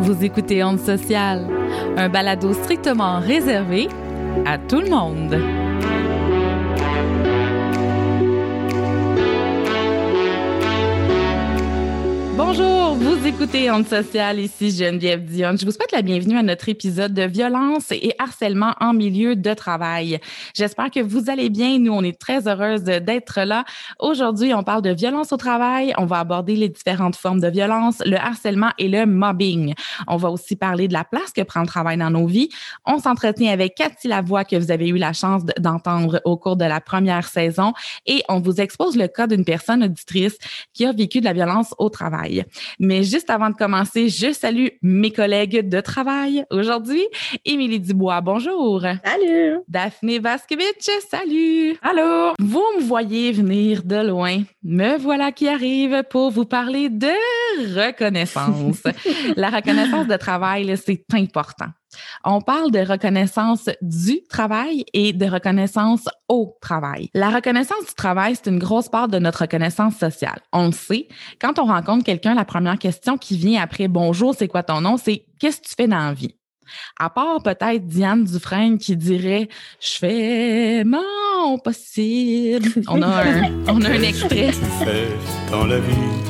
Vous écoutez Onde Sociale, un balado strictement réservé à tout le monde. Bonjour, vous écoutez Onde Sociale, ici Geneviève Dion. Je vous souhaite la bienvenue à notre épisode de violence et harcèlement en milieu de travail. J'espère que vous allez bien. Nous, on est très heureuse d'être là. Aujourd'hui, on parle de violence au travail. On va aborder les différentes formes de violence, le harcèlement et le mobbing. On va aussi parler de la place que prend le travail dans nos vies. On s'entretient avec Cathy Lavoie que vous avez eu la chance d'entendre au cours de la première saison et on vous expose le cas d'une personne auditrice qui a vécu de la violence au travail. Mais juste avant de commencer, je salue mes collègues de travail aujourd'hui. Émilie Dubois, bonjour. Salut. Daphné Vaskevitch, salut. Allô? Vous me voyez venir de loin. Me voilà qui arrive pour vous parler de reconnaissance. La reconnaissance de travail, c'est important. On parle de reconnaissance du travail et de reconnaissance au travail. La reconnaissance du travail, c'est une grosse part de notre reconnaissance sociale. On le sait. Quand on rencontre quelqu'un, la première question qui vient après bonjour, c'est quoi ton nom? C'est qu'est-ce que tu fais dans la vie? À part peut-être Diane Dufresne qui dirait Je fais mon possible. On a un, on a un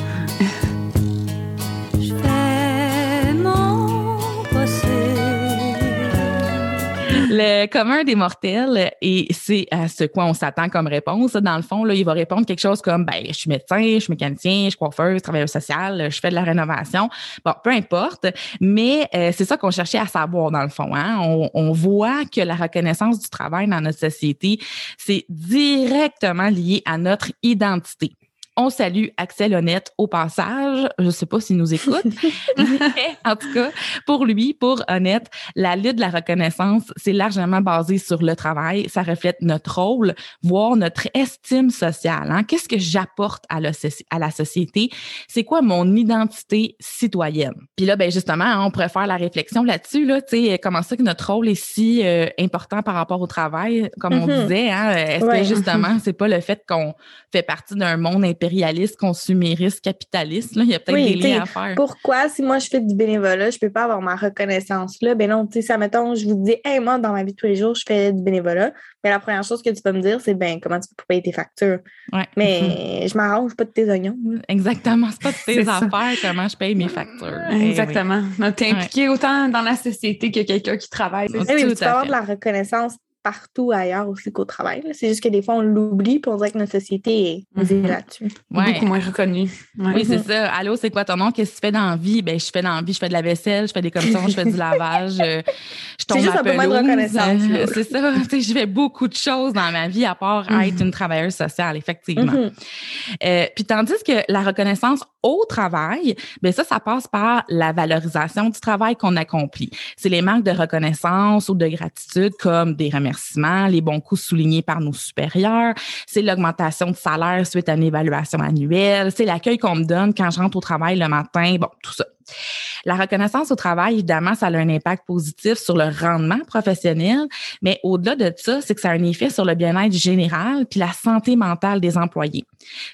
le commun des mortels, et c'est à ce quoi on s'attend comme réponse, dans le fond, là, il va répondre quelque chose comme ben, je suis médecin, je suis mécanicien, je suis coiffeur, je travailleur social, je fais de la rénovation. Bon, peu importe, mais euh, c'est ça qu'on cherchait à savoir dans le fond. Hein? On, on voit que la reconnaissance du travail dans notre société, c'est directement lié à notre identité. On salue Axel Honnête au passage. Je ne sais pas s'il nous écoute. mais en tout cas, pour lui, pour Honnête, la lutte de la reconnaissance, c'est largement basé sur le travail. Ça reflète notre rôle, voire notre estime sociale. Hein? Qu'est-ce que j'apporte à, à, la société? C'est quoi mon identité citoyenne? Puis là, ben justement, hein, on pourrait faire la réflexion là-dessus. Là, comment ça que notre rôle est si euh, important par rapport au travail, comme on mm-hmm. disait? Hein? Est-ce que justement, c'est pas le fait qu'on fait partie d'un monde impérialiste, consumériste, capitaliste. Là. Il y a peut-être des liens à faire. Pourquoi, si moi je fais du bénévolat, je ne peux pas avoir ma reconnaissance là? Ben non, tu sais, ça mettons, je vous dis, hey, moi, dans ma vie de tous les jours, je fais du bénévolat. Mais la première chose que tu peux me dire, c'est ben comment tu peux payer tes factures? Mais je m'arrange pas de tes oignons. Exactement. C'est pas de tes affaires comment je paye mes factures. Eh Exactement. Tu es impliqué autant dans la société que quelqu'un qui travaille. Eh oui, tu peux avoir de la reconnaissance partout ailleurs aussi qu'au travail. C'est juste que des fois, on l'oublie puis on dirait que notre société est mm là-dessus. Beaucoup moins reconnue. Oui, c'est ça. Allô, c'est quoi ton nom? Qu'est-ce que tu fais dans la vie? Ben, je fais dans la vie, je fais de la vaisselle, je fais des commissions, je fais du lavage, euh, je tombe juste un peu moins de reconnaissance. C'est ça. je fais beaucoup de choses dans ma vie à part mm-hmm. être une travailleuse sociale, effectivement. Mm-hmm. euh, puis tandis que la reconnaissance au travail, ben ça, ça passe par la valorisation du travail qu'on accomplit. C'est les marques de reconnaissance ou de gratitude comme des remerciements les bons coups soulignés par nos supérieurs, c'est l'augmentation de salaire suite à une évaluation annuelle, c'est l'accueil qu'on me donne quand je rentre au travail le matin, bon, tout ça. La reconnaissance au travail, évidemment, ça a un impact positif sur le rendement professionnel, mais au-delà de ça, c'est que ça a un effet sur le bien-être général puis la santé mentale des employés.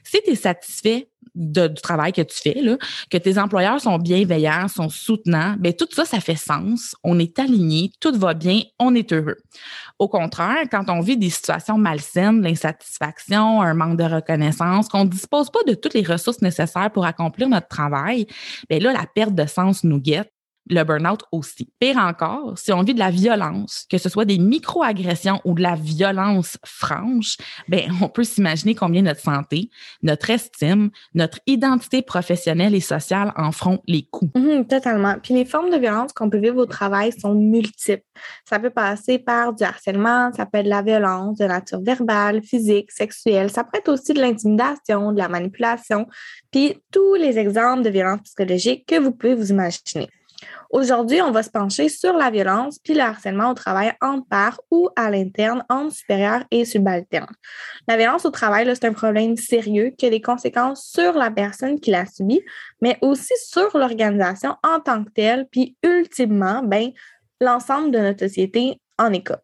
Si tu es satisfait du travail que tu fais, là, que tes employeurs sont bienveillants, sont soutenants, ben tout ça, ça fait sens. On est aligné, tout va bien, on est heureux. Au contraire, quand on vit des situations malsaines, l'insatisfaction, un manque de reconnaissance, qu'on ne dispose pas de toutes les ressources nécessaires pour accomplir notre travail, bien là, la perte de sens nous guette le burn-out aussi. Pire encore, si on vit de la violence, que ce soit des micro-agressions ou de la violence franche, ben on peut s'imaginer combien notre santé, notre estime, notre identité professionnelle et sociale en feront les coups. Mhm, totalement. Puis les formes de violence qu'on peut vivre au travail sont multiples. Ça peut passer par du harcèlement, ça peut être de la violence de nature verbale, physique, sexuelle, ça peut être aussi de l'intimidation, de la manipulation, puis tous les exemples de violence psychologique que vous pouvez vous imaginer. Aujourd'hui, on va se pencher sur la violence puis le harcèlement au travail en part ou à l'interne, entre supérieur et subalterne. La violence au travail, c'est un problème sérieux qui a des conséquences sur la personne qui l'a subi, mais aussi sur l'organisation en tant que telle, puis ultimement, ben, l'ensemble de notre société en écope.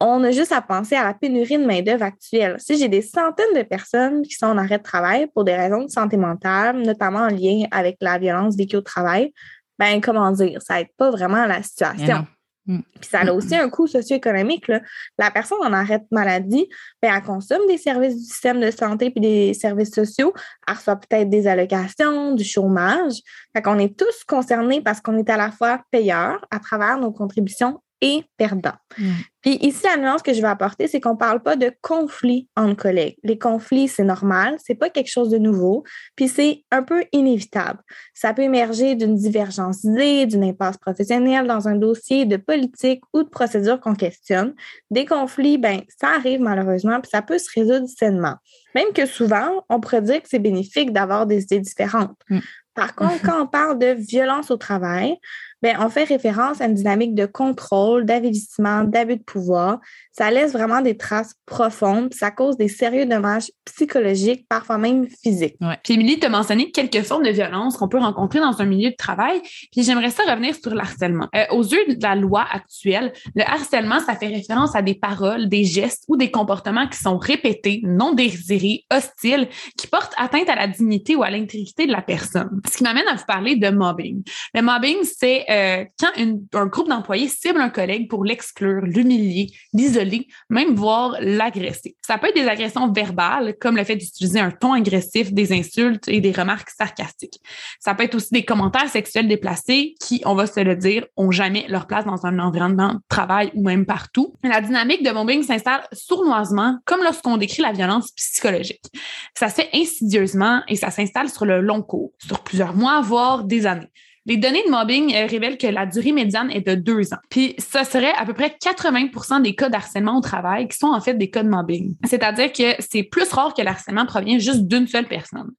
On a juste à penser à la pénurie de main-d'œuvre actuelle. Si j'ai des centaines de personnes qui sont en arrêt de travail pour des raisons de santé mentale, notamment en lien avec la violence vécue au travail, ben comment dire, ça n'aide pas vraiment la situation. Mm. Puis ça a mm, aussi un coût socio-économique. La personne en arrêt de maladie, ben, elle consomme des services du système de santé puis des services sociaux. Elle reçoit peut-être des allocations, du chômage. Fait qu'on est tous concernés parce qu'on est à la fois payeurs à travers nos contributions et perdant. Mm. Puis ici, la nuance que je vais apporter, c'est qu'on ne parle pas de conflit entre collègues. Les conflits, c'est normal, c'est pas quelque chose de nouveau, puis c'est un peu inévitable. Ça peut émerger d'une divergence d'idées, d'une impasse professionnelle dans un dossier de politique ou de procédure qu'on questionne. Des conflits, ben ça arrive malheureusement, puis ça peut se résoudre sainement. Même que souvent, on pourrait dire que c'est bénéfique d'avoir des idées différentes. Mm. Par contre, quand on parle de violence au travail, ben, on fait référence à une dynamique de contrôle, d'avilissement, d'abus de pouvoir. Ça laisse vraiment des traces profondes, ça cause des sérieux dommages psychologiques, parfois même physiques. Ouais. Puis Émilie t'a mentionné quelques formes de violence qu'on peut rencontrer dans un milieu de travail. Puis j'aimerais ça revenir sur le harcèlement. Euh, aux yeux de la loi actuelle, le harcèlement, ça fait référence à des paroles, des gestes ou des comportements qui sont répétés, non désirés, hostiles, qui portent atteinte à la dignité ou à l'intégrité de la personne. Ce qui m'amène à vous parler de mobbing. Le mobbing, c'est euh, quand un groupe d'employés cible un collègue pour l'exclure, l'humilier, l'isoler, même voire l'agresser. Ça peut être des agressions verbales, comme le fait d'utiliser un ton agressif, des insultes et des remarques sarcastiques. Ça peut être aussi des commentaires sexuels déplacés qui, on va se le dire, ont jamais leur place dans un environnement de travail ou même partout. La dynamique de mobbing s'installe sournoisement, comme lorsqu'on décrit la violence psychologique. Ça se fait insidieusement et ça s'installe sur le long cours, sur plusieurs mois, voire des années. Les données de mobbing euh, révèlent que la durée médiane est de deux ans. Puis ça serait à peu près 80% des cas d'harcèlement au travail qui sont en fait des cas de mobbing. C'est-à-dire que c'est plus rare que l'harcèlement provient juste d'une seule personne.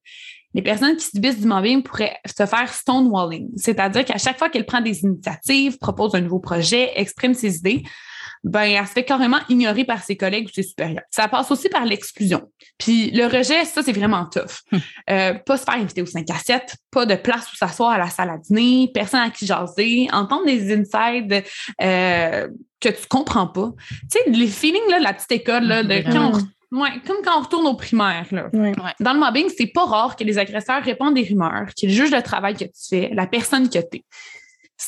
Les personnes qui subissent du mobbing pourraient se faire stonewalling, c'est-à-dire qu'à chaque fois qu'elle prend des initiatives, propose un nouveau projet, exprime ses idées, ben, elle se fait carrément ignorer par ses collègues ou ses supérieurs. Ça passe aussi par l'exclusion. Puis le rejet, ça, c'est vraiment tough. Hum. Euh, pas se faire inviter au 5 à 7, pas de place où s'asseoir à la salle à dîner, personne à qui jaser, entendre des insides euh, que tu comprends pas. Tu sais, les feelings là, de la petite école, là, de quand on, ouais, comme quand on retourne au primaire. Là. Dans le mobbing, c'est pas rare que les agresseurs répondent des rumeurs, qu'ils jugent le travail que tu fais, la personne que tu es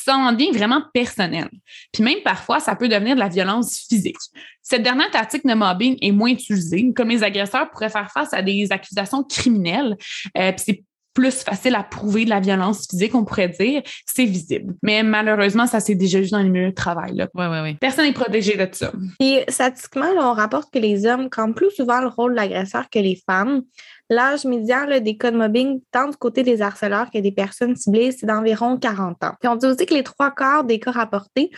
ça en devient vraiment personnel. Puis même parfois, ça peut devenir de la violence physique. Cette dernière tactique de mobbing est moins utilisée, comme les agresseurs pourraient faire face à des accusations criminelles. Euh, puis c'est plus facile à prouver de la violence physique, on pourrait dire, c'est visible. Mais malheureusement, ça s'est déjà vu dans les milieux de travail. Là. Ouais, ouais, ouais. Personne n'est protégé de ça. Et statistiquement, on rapporte que les hommes campent plus souvent le rôle de l'agresseur que les femmes. L'âge médian des cas de mobbing, tant du côté des harceleurs que des personnes ciblées, c'est d'environ 40 ans. Puis on dit aussi que les trois quarts des cas rapportés,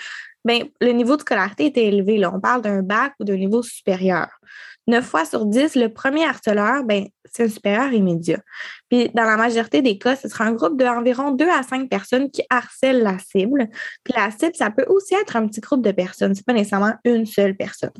ben, le niveau de scolarité était élevé. Là. On parle d'un bac ou d'un niveau supérieur. Neuf fois sur dix, le premier harceleur, ben, c'est un supérieur immédiat. Puis dans la majorité des cas, ce sera un groupe d'environ deux à cinq personnes qui harcèlent la cible. Puis la cible, ça peut aussi être un petit groupe de personnes. Ce n'est pas nécessairement une seule personne.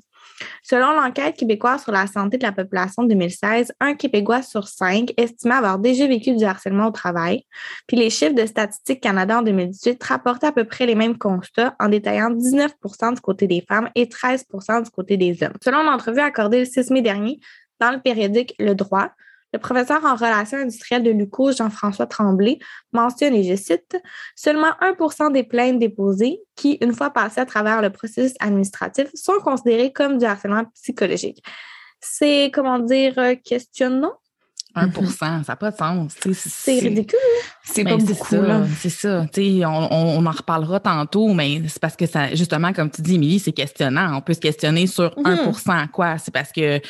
Selon l'enquête québécoise sur la santé de la population de 2016, un Québécois sur cinq estimait avoir déjà vécu du harcèlement au travail. Puis les chiffres de Statistique Canada en 2018 rapportaient à peu près les mêmes constats en détaillant 19% du côté des femmes et 13% du côté des hommes. Selon l'entrevue accordée le 6 mai dernier dans le périodique Le Droit, le professeur en relations industrielles de l'UCO, Jean-François Tremblay, mentionne, et je cite, Seulement 1% des plaintes déposées qui, une fois passées à travers le processus administratif, sont considérées comme du harcèlement psychologique. C'est, comment dire, euh, questionnant? 1% ça n'a pas de sens. C'est ridicule. C'est pas beaucoup. C'est ça. On, on, en reparlera tantôt, mais c'est parce que ça, justement, comme tu dis, Émilie, c'est questionnant. On peut se questionner sur 1 mm-hmm. quoi. C'est parce que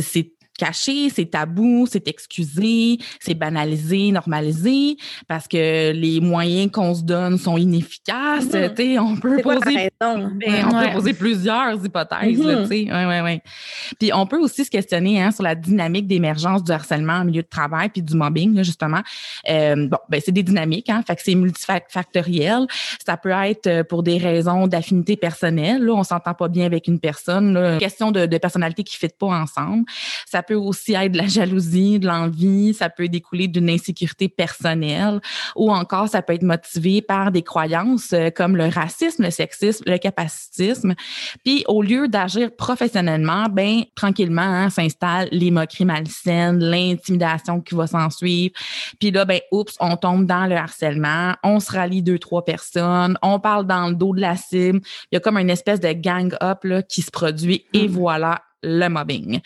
c'est caché, c'est tabou, c'est excusé, c'est banalisé, normalisé, parce que les moyens qu'on se donne sont inefficaces. Mm-hmm. On peut poser, ben, on peut poser plusieurs hypothèses. Mm-hmm. ouais, ouais, ouais. Puis on peut aussi se questionner hein, sur la dynamique d'émergence du harcèlement en milieu de travail puis du mobbing, justement. Euh, bon, ben, c'est des dynamiques, hein, fait que c'est multifactoriel. Ça peut être euh, pour des raisons d'affinité personnelle. Là, on s'entend pas bien avec une personne. Là, question de, de personnalité qui ne fit pas ensemble. Ça peut aussi être de la jalousie, de l'envie, ça peut découler d'une insécurité personnelle ou encore ça peut être motivé par des croyances euh, comme le racisme, le sexisme, le capacitisme. Puis au lieu d'agir professionnellement, ben tranquillement hein, s'installe les moqueries malsaines, l'intimidation qui va s'en suivre. Puis là ben oups, on tombe dans le harcèlement, on se rallie deux trois personnes, on parle dans le dos de la cible, il y a comme une espèce de gang up là, qui se produit et mm. voilà, le mobbing.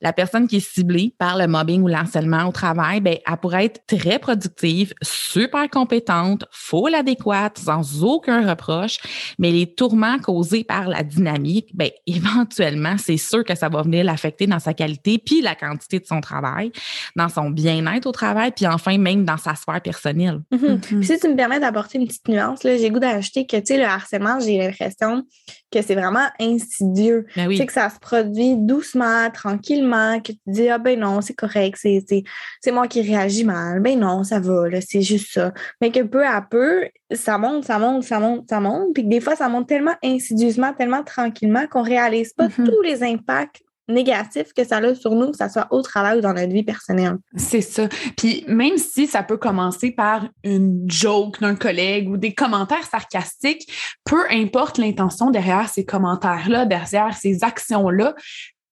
La personne qui est ciblée par le mobbing ou l'harcèlement au travail, ben, elle pourrait être très productive, super compétente, full adéquate, sans aucun reproche, mais les tourments causés par la dynamique, ben, éventuellement, c'est sûr que ça va venir l'affecter dans sa qualité puis la quantité de son travail, dans son bien-être au travail, puis enfin, même dans sa sphère personnelle. Mm-hmm. si tu me permets d'apporter une petite nuance, j'ai goût d'ajouter que, tu sais, le harcèlement, j'ai l'impression que c'est vraiment insidieux. Ben tu sais, que ça se produit doucement, tranquillement, que tu dis, ah ben non, c'est correct, c'est moi qui réagis mal. Ben non, ça va, c'est juste ça. Mais que peu à peu, ça monte, ça monte, ça monte, ça monte. Puis que des fois, ça monte tellement insidieusement, tellement tranquillement qu'on réalise pas mm-hmm. tous les impacts négatifs que ça a sur nous, que ce soit au travail ou dans notre vie personnelle. C'est ça. Puis même si ça peut commencer par une joke d'un collègue ou des commentaires sarcastiques, peu importe l'intention derrière ces commentaires-là, derrière ces actions-là,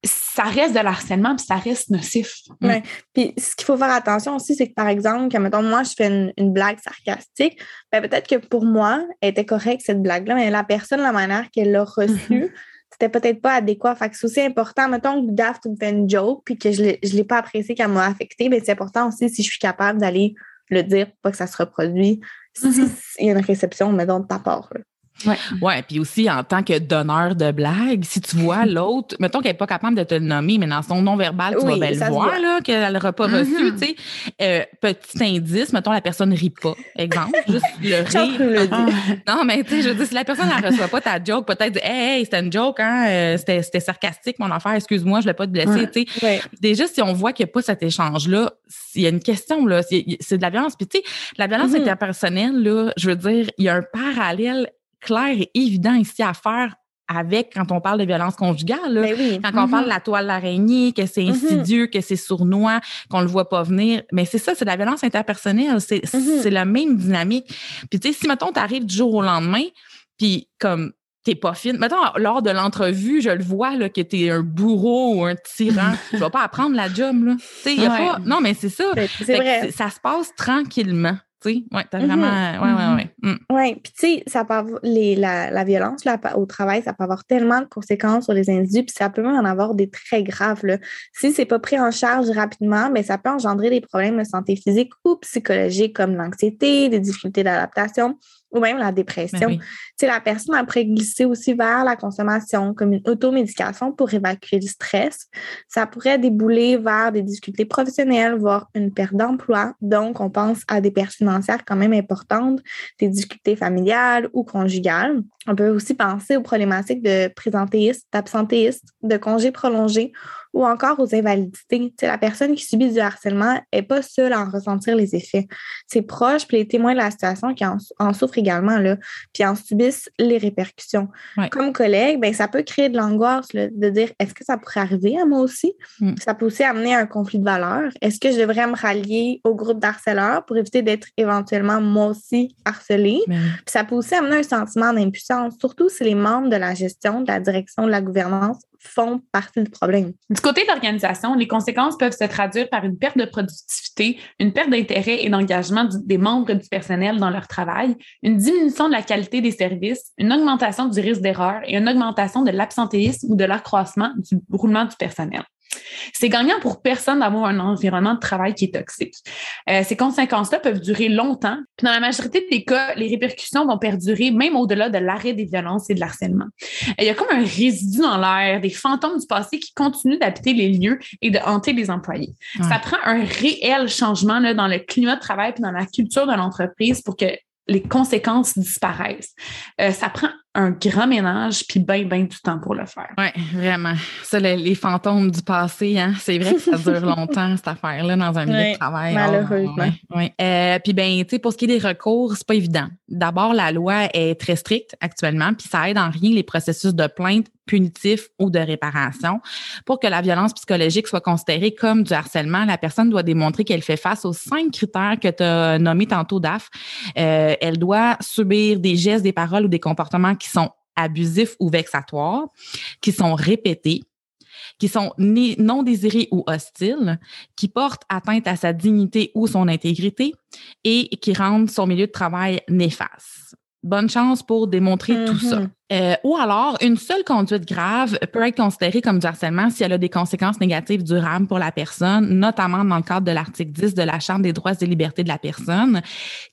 ça reste de l'harcèlement puis ça reste nocif. Oui. Puis ce qu'il faut faire attention aussi, c'est que par exemple, que mettons, moi, je fais une, blague sarcastique, ben peut-être que pour moi, elle était correcte cette blague-là, mais la personne, la manière qu'elle l'a reçue, c'était peut-être pas adéquat. Fait que c'est aussi important, mettons que Daft me fait une joke puis que je ne l'ai pas apprécié qu'elle m'a affecté, mais c'est important aussi si je suis capable d'aller le dire pour pas que ça se reproduise. S'il mm-hmm. y a une réception, mettons, de ta part. Ouais. ouais, puis aussi en tant que donneur de blagues, si tu vois l'autre, mettons qu'elle n'est pas capable de te le nommer, mais dans son nom verbal, tu vas bien le voir, là, qu'elle n'aura pas reçu, mm-hmm. tu sais. Euh, petit indice, mettons, la personne ne rit pas. Exemple, juste le rire. non, mais tu sais, je dis, si la personne ne reçoit pas ta joke, peut-être, hey, hey c'était une joke, hein, euh, c'était sarcastique, mon affaire, excuse-moi, je ne voulais pas te blesser, tu sais. Déjà, si on voit qu'il n'y a pas cet échange-là, il y a une question, là, c'est de la violence. Puis, tu sais, la violence mm-hmm. interpersonnelle, là, je veux dire, il y a un parallèle clair et évident ici à faire avec quand on parle de violence conjugale. Ben quand on parle de la toile d'araignée, que c'est mm-hmm. insidieux, que c'est sournois, qu'on le voit pas venir. Mais c'est ça, c'est de la violence interpersonnelle. C'est mm-hmm. la même dynamique. Puis tu sais, si, mettons, tu arrives du jour au lendemain, puis comme t'es pas fine. Mettons, lors de l'entrevue, je le vois, là, que t'es un bourreau ou un tyran. tu vas pas apprendre la job, là. Tu sais, y a pas... Non, mais c'est ça. Ben, ça se passe tranquillement. Oui, t'as mm-hmm. vraiment. Ouais, ouais, ouais. Oui, puis tu la, violence au travail, ça peut avoir tellement de conséquences sur les individus, puis ça peut même en avoir des très graves. Là. Si c'est pas pris en charge rapidement, mais ben, ça peut engendrer des problèmes de santé physique ou psychologique comme l'anxiété, des difficultés d'adaptation ou même la dépression. Ben la personne après glisser aussi vers la consommation comme une automédication pour évacuer le stress. Ça pourrait débouler vers des difficultés professionnelles, voire une perte d'emploi. Donc, on pense à des pertes financières quand même importantes, des difficultés familiales ou conjugales. On peut aussi penser aux problématiques de présentéisme, d'absentéisme, de congés prolongés ou encore aux invalidités. la personne qui subit du harcèlement n'est pas seule à en ressentir les effets. Ses proches puis les témoins de la situation qui en, souffrent également, là, puis en subissent les répercussions. Comme collègue, ben, ça peut créer de l'angoisse de dire est-ce que ça pourrait arriver à moi aussi? Mm. Ça peut aussi amener à un conflit de valeurs. Est-ce que je devrais me rallier au groupe d'harceleurs pour éviter d'être éventuellement moi aussi harcelée? Puis ça peut aussi amener un sentiment d'impuissance, surtout si les membres de la gestion, de la direction, de la gouvernance font partie du problème. Du côté de l'organisation, les conséquences peuvent se traduire par une perte de productivité, une perte d'intérêt et d'engagement des membres du personnel dans leur travail, une diminution de la qualité des services, une augmentation du risque d'erreur et une augmentation de l'absentéisme ou de l'accroissement du roulement du personnel. C'est gagnant pour personne d'avoir un environnement de travail qui est toxique. Euh, ces conséquences-là peuvent durer longtemps. Puis dans la majorité des cas, les répercussions vont perdurer même au-delà de l'arrêt des violences et de l'harcèlement. Il y a comme un résidu dans l'air, des fantômes du passé qui continuent d'habiter les lieux et de hanter les employés. Ça prend un réel changement là, dans le climat de travail et dans la culture de l'entreprise pour que les conséquences disparaissent. Euh, ça prend un grand ménage puis bien, bien du temps pour le faire. Oui, vraiment. Ça, les, fantômes du passé, hein, c'est vrai que ça dure longtemps, cette affaire-là, dans un milieu de travail. Malheureusement. oui, euh, puis, ben, tu sais, pour ce qui est des recours, c'est pas évident. D'abord, la loi est très stricte actuellement, puis ça aide en rien les processus de plainte punitif ou de réparation. Pour que la violence psychologique soit considérée comme du harcèlement, la personne doit démontrer qu'elle fait face aux cinq critères que tu as nommés tantôt, DAF. Euh, elle doit subir des gestes, des paroles ou des comportements qui sont abusifs ou vexatoires, qui sont répétés, qui sont non désirés ou hostiles, qui portent atteinte à sa dignité ou son intégrité et qui rendent son milieu de travail néfaste. Bonne chance pour démontrer tout ça. Euh, ou alors, une seule conduite grave peut être considérée comme du harcèlement si elle a des conséquences négatives durables pour la personne, notamment dans le cadre de l'article 10 de la Charte des droits et libertés de la personne,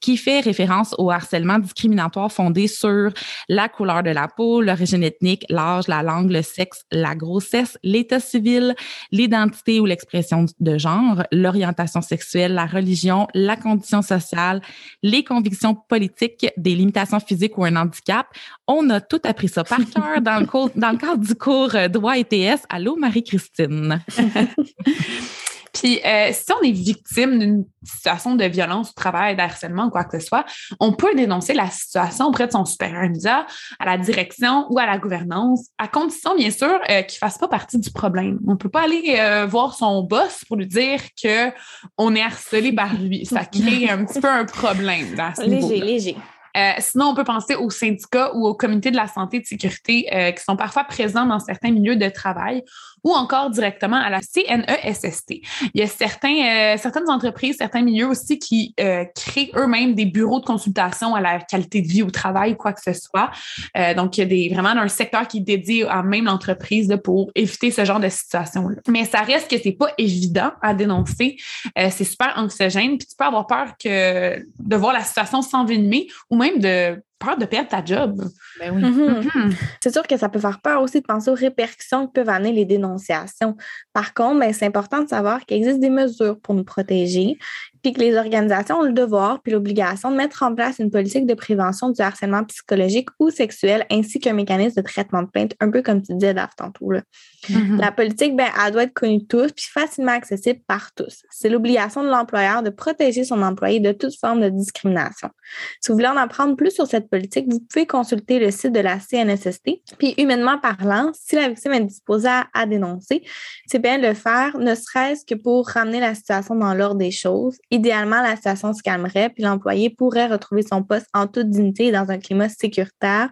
qui fait référence au harcèlement discriminatoire fondé sur la couleur de la peau, l'origine ethnique, l'âge, la langue, le sexe, la grossesse, l'état civil, l'identité ou l'expression de genre, l'orientation sexuelle, la religion, la condition sociale, les convictions politiques, des limitations physiques ou un handicap. On a tout appris ça par cœur dans, le dans le cadre du cours euh, droit ETS. Allô, Marie-Christine. Puis, euh, si on est victime d'une situation de violence au travail, d'harcèlement, quoi que ce soit, on peut dénoncer la situation auprès de son supérieur à la direction ou à la gouvernance, à condition, bien sûr, euh, qu'il ne fasse pas partie du problème. On ne peut pas aller voir son boss pour lui dire qu'on est harcelé par lui. Ça crée un petit peu un problème. Dans ce léger, léger. Euh, sinon, on peut penser aux syndicats ou aux comités de la santé et de sécurité euh, qui sont parfois présents dans certains milieux de travail ou encore directement à la CNESST. Il y a certains, euh, certaines entreprises, certains milieux aussi qui créent eux-mêmes des bureaux de consultation à la qualité de vie au travail, quoi que ce soit. donc, il y a des, vraiment un secteur qui est dédié à même l'entreprise pour éviter ce genre de situation-là. Mais ça reste que c'est pas évident à dénoncer. c'est super anxiogène, puis tu peux avoir peur que de voir la situation s'envenimer ou même de peur de perdre ta job. Ben oui. Mm-hmm. Mm-hmm. C'est sûr que ça peut faire peur aussi de penser aux répercussions que peuvent amener les dénonciations. Par contre, ben, c'est important de savoir qu'il existe des mesures pour nous protéger, puis que les organisations ont le devoir puis l'obligation de mettre en place une politique de prévention du harcèlement psychologique ou sexuel ainsi qu'un mécanisme de traitement de plainte, un peu comme tu disais Dave tantôt. Mm-hmm. La politique, ben, elle doit être connue de tous puis facilement accessible par tous. C'est l'obligation de l'employeur de protéger son employé de toute forme de discrimination. Si vous voulez en apprendre plus sur cette politique, vous pouvez consulter le site de la CNSST. Puis, humainement parlant, si la victime est disposée à, dénoncer, c'est bien de le faire, ne serait-ce que pour ramener la situation dans l'ordre des choses. Idéalement, la situation se calmerait, puis l'employé pourrait retrouver son poste en toute dignité dans un climat sécuritaire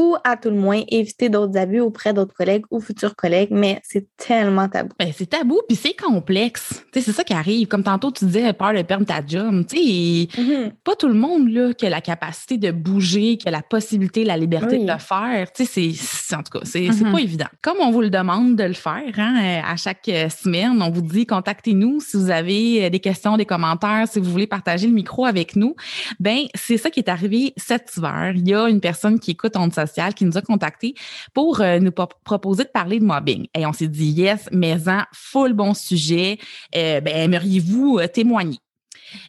ou à tout le moins éviter d'autres abus auprès d'autres collègues ou futurs collègues, mais c'est tellement tabou. Ben, c'est tabou, puis c'est complexe. c'est ça qui arrive. Comme tantôt, tu disais, peur de perdre ta job. Mm-hmm. Pas tout le monde là, qui a la capacité de bouger, qui a la possibilité, la liberté de le faire. C'est, en tout cas, c'est mm-hmm. pas évident. Comme on vous le demande de le faire hein, à chaque semaine, on vous dit contactez-nous si vous avez des questions, des commentaires, si vous voulez partager le micro avec nous. Ben, c'est ça qui est arrivé cet hiver. Il y a une personne qui écoute on qui nous a contactés pour euh, nous proposer de parler de mobbing. Et on s'est dit, yes, mais en full bon sujet. Euh, ben, aimeriez-vous euh, témoigner?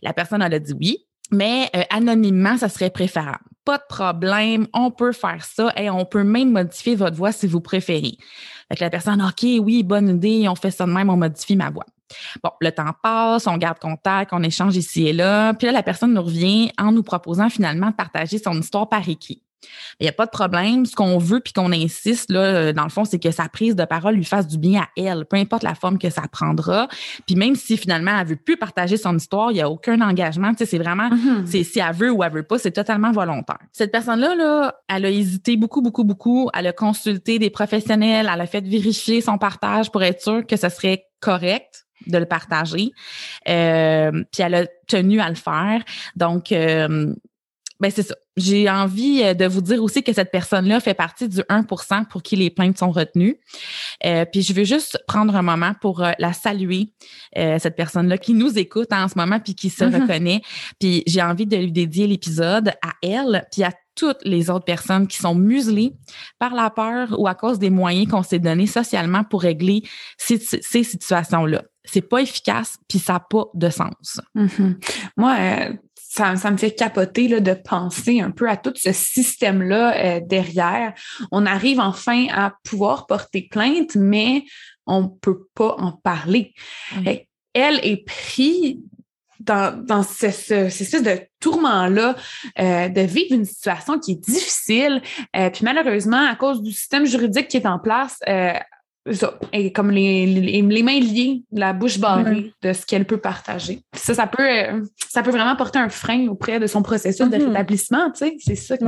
La personne, a dit oui, mais anonymement, ça serait préférable. Pas de problème, on peut faire ça et on peut même modifier votre voix si vous préférez. Fait la personne, OK, oui, bonne idée, on fait ça de même, on modifie ma voix. Bon, le temps passe, on garde contact, on échange ici et là. Puis là, la personne nous revient en nous proposant finalement de partager son histoire par écrit. Il n'y a pas de problème. Ce qu'on veut puis qu'on insiste, là, euh, dans le fond, c'est que sa prise de parole lui fasse du bien à elle, peu importe la forme que ça prendra. Puis même si finalement elle veut plus partager son histoire, il n'y a aucun engagement. Tu sais, c'est vraiment, mm-hmm. c'est si elle veut ou elle veut pas, c'est totalement volontaire. Cette personne-là, là, elle a hésité beaucoup, beaucoup, beaucoup. Elle a consulté des professionnels, elle a fait vérifier son partage pour être sûre que ce serait correct de le partager. Euh, puis elle a tenu à le faire. Donc, euh, ben c'est ça. J'ai envie euh, de vous dire aussi que cette personne-là fait partie du 1% pour qui les plaintes sont retenues. Euh, puis je veux juste prendre un moment pour euh, la saluer, cette personne-là qui nous écoute en ce moment puis qui se mm-hmm. reconnaît. Puis j'ai envie de lui dédier l'épisode à elle puis à toutes les autres personnes qui sont muselées par la peur ou à cause des moyens qu'on s'est donnés socialement pour régler ces, ces situations-là. C'est pas efficace puis ça n'a pas de sens. Mm-hmm. Moi, ça, ça, me fait capoter là, de penser un peu à tout ce système-là euh, derrière. On arrive enfin à pouvoir porter plainte, mais on peut pas en parler. Elle est prise dans, dans ce, ce, espèce de tourment-là, euh, de vivre une situation qui est difficile. Euh, puis malheureusement, à cause du système juridique qui est en place, euh, ça, et comme les, les, mains liées, la bouche barrée de ce qu'elle peut partager. Ça, ça peut, euh, ça peut vraiment porter un frein auprès de son processus de mm-hmm. rétablissement, tu sais. C'est ça qui.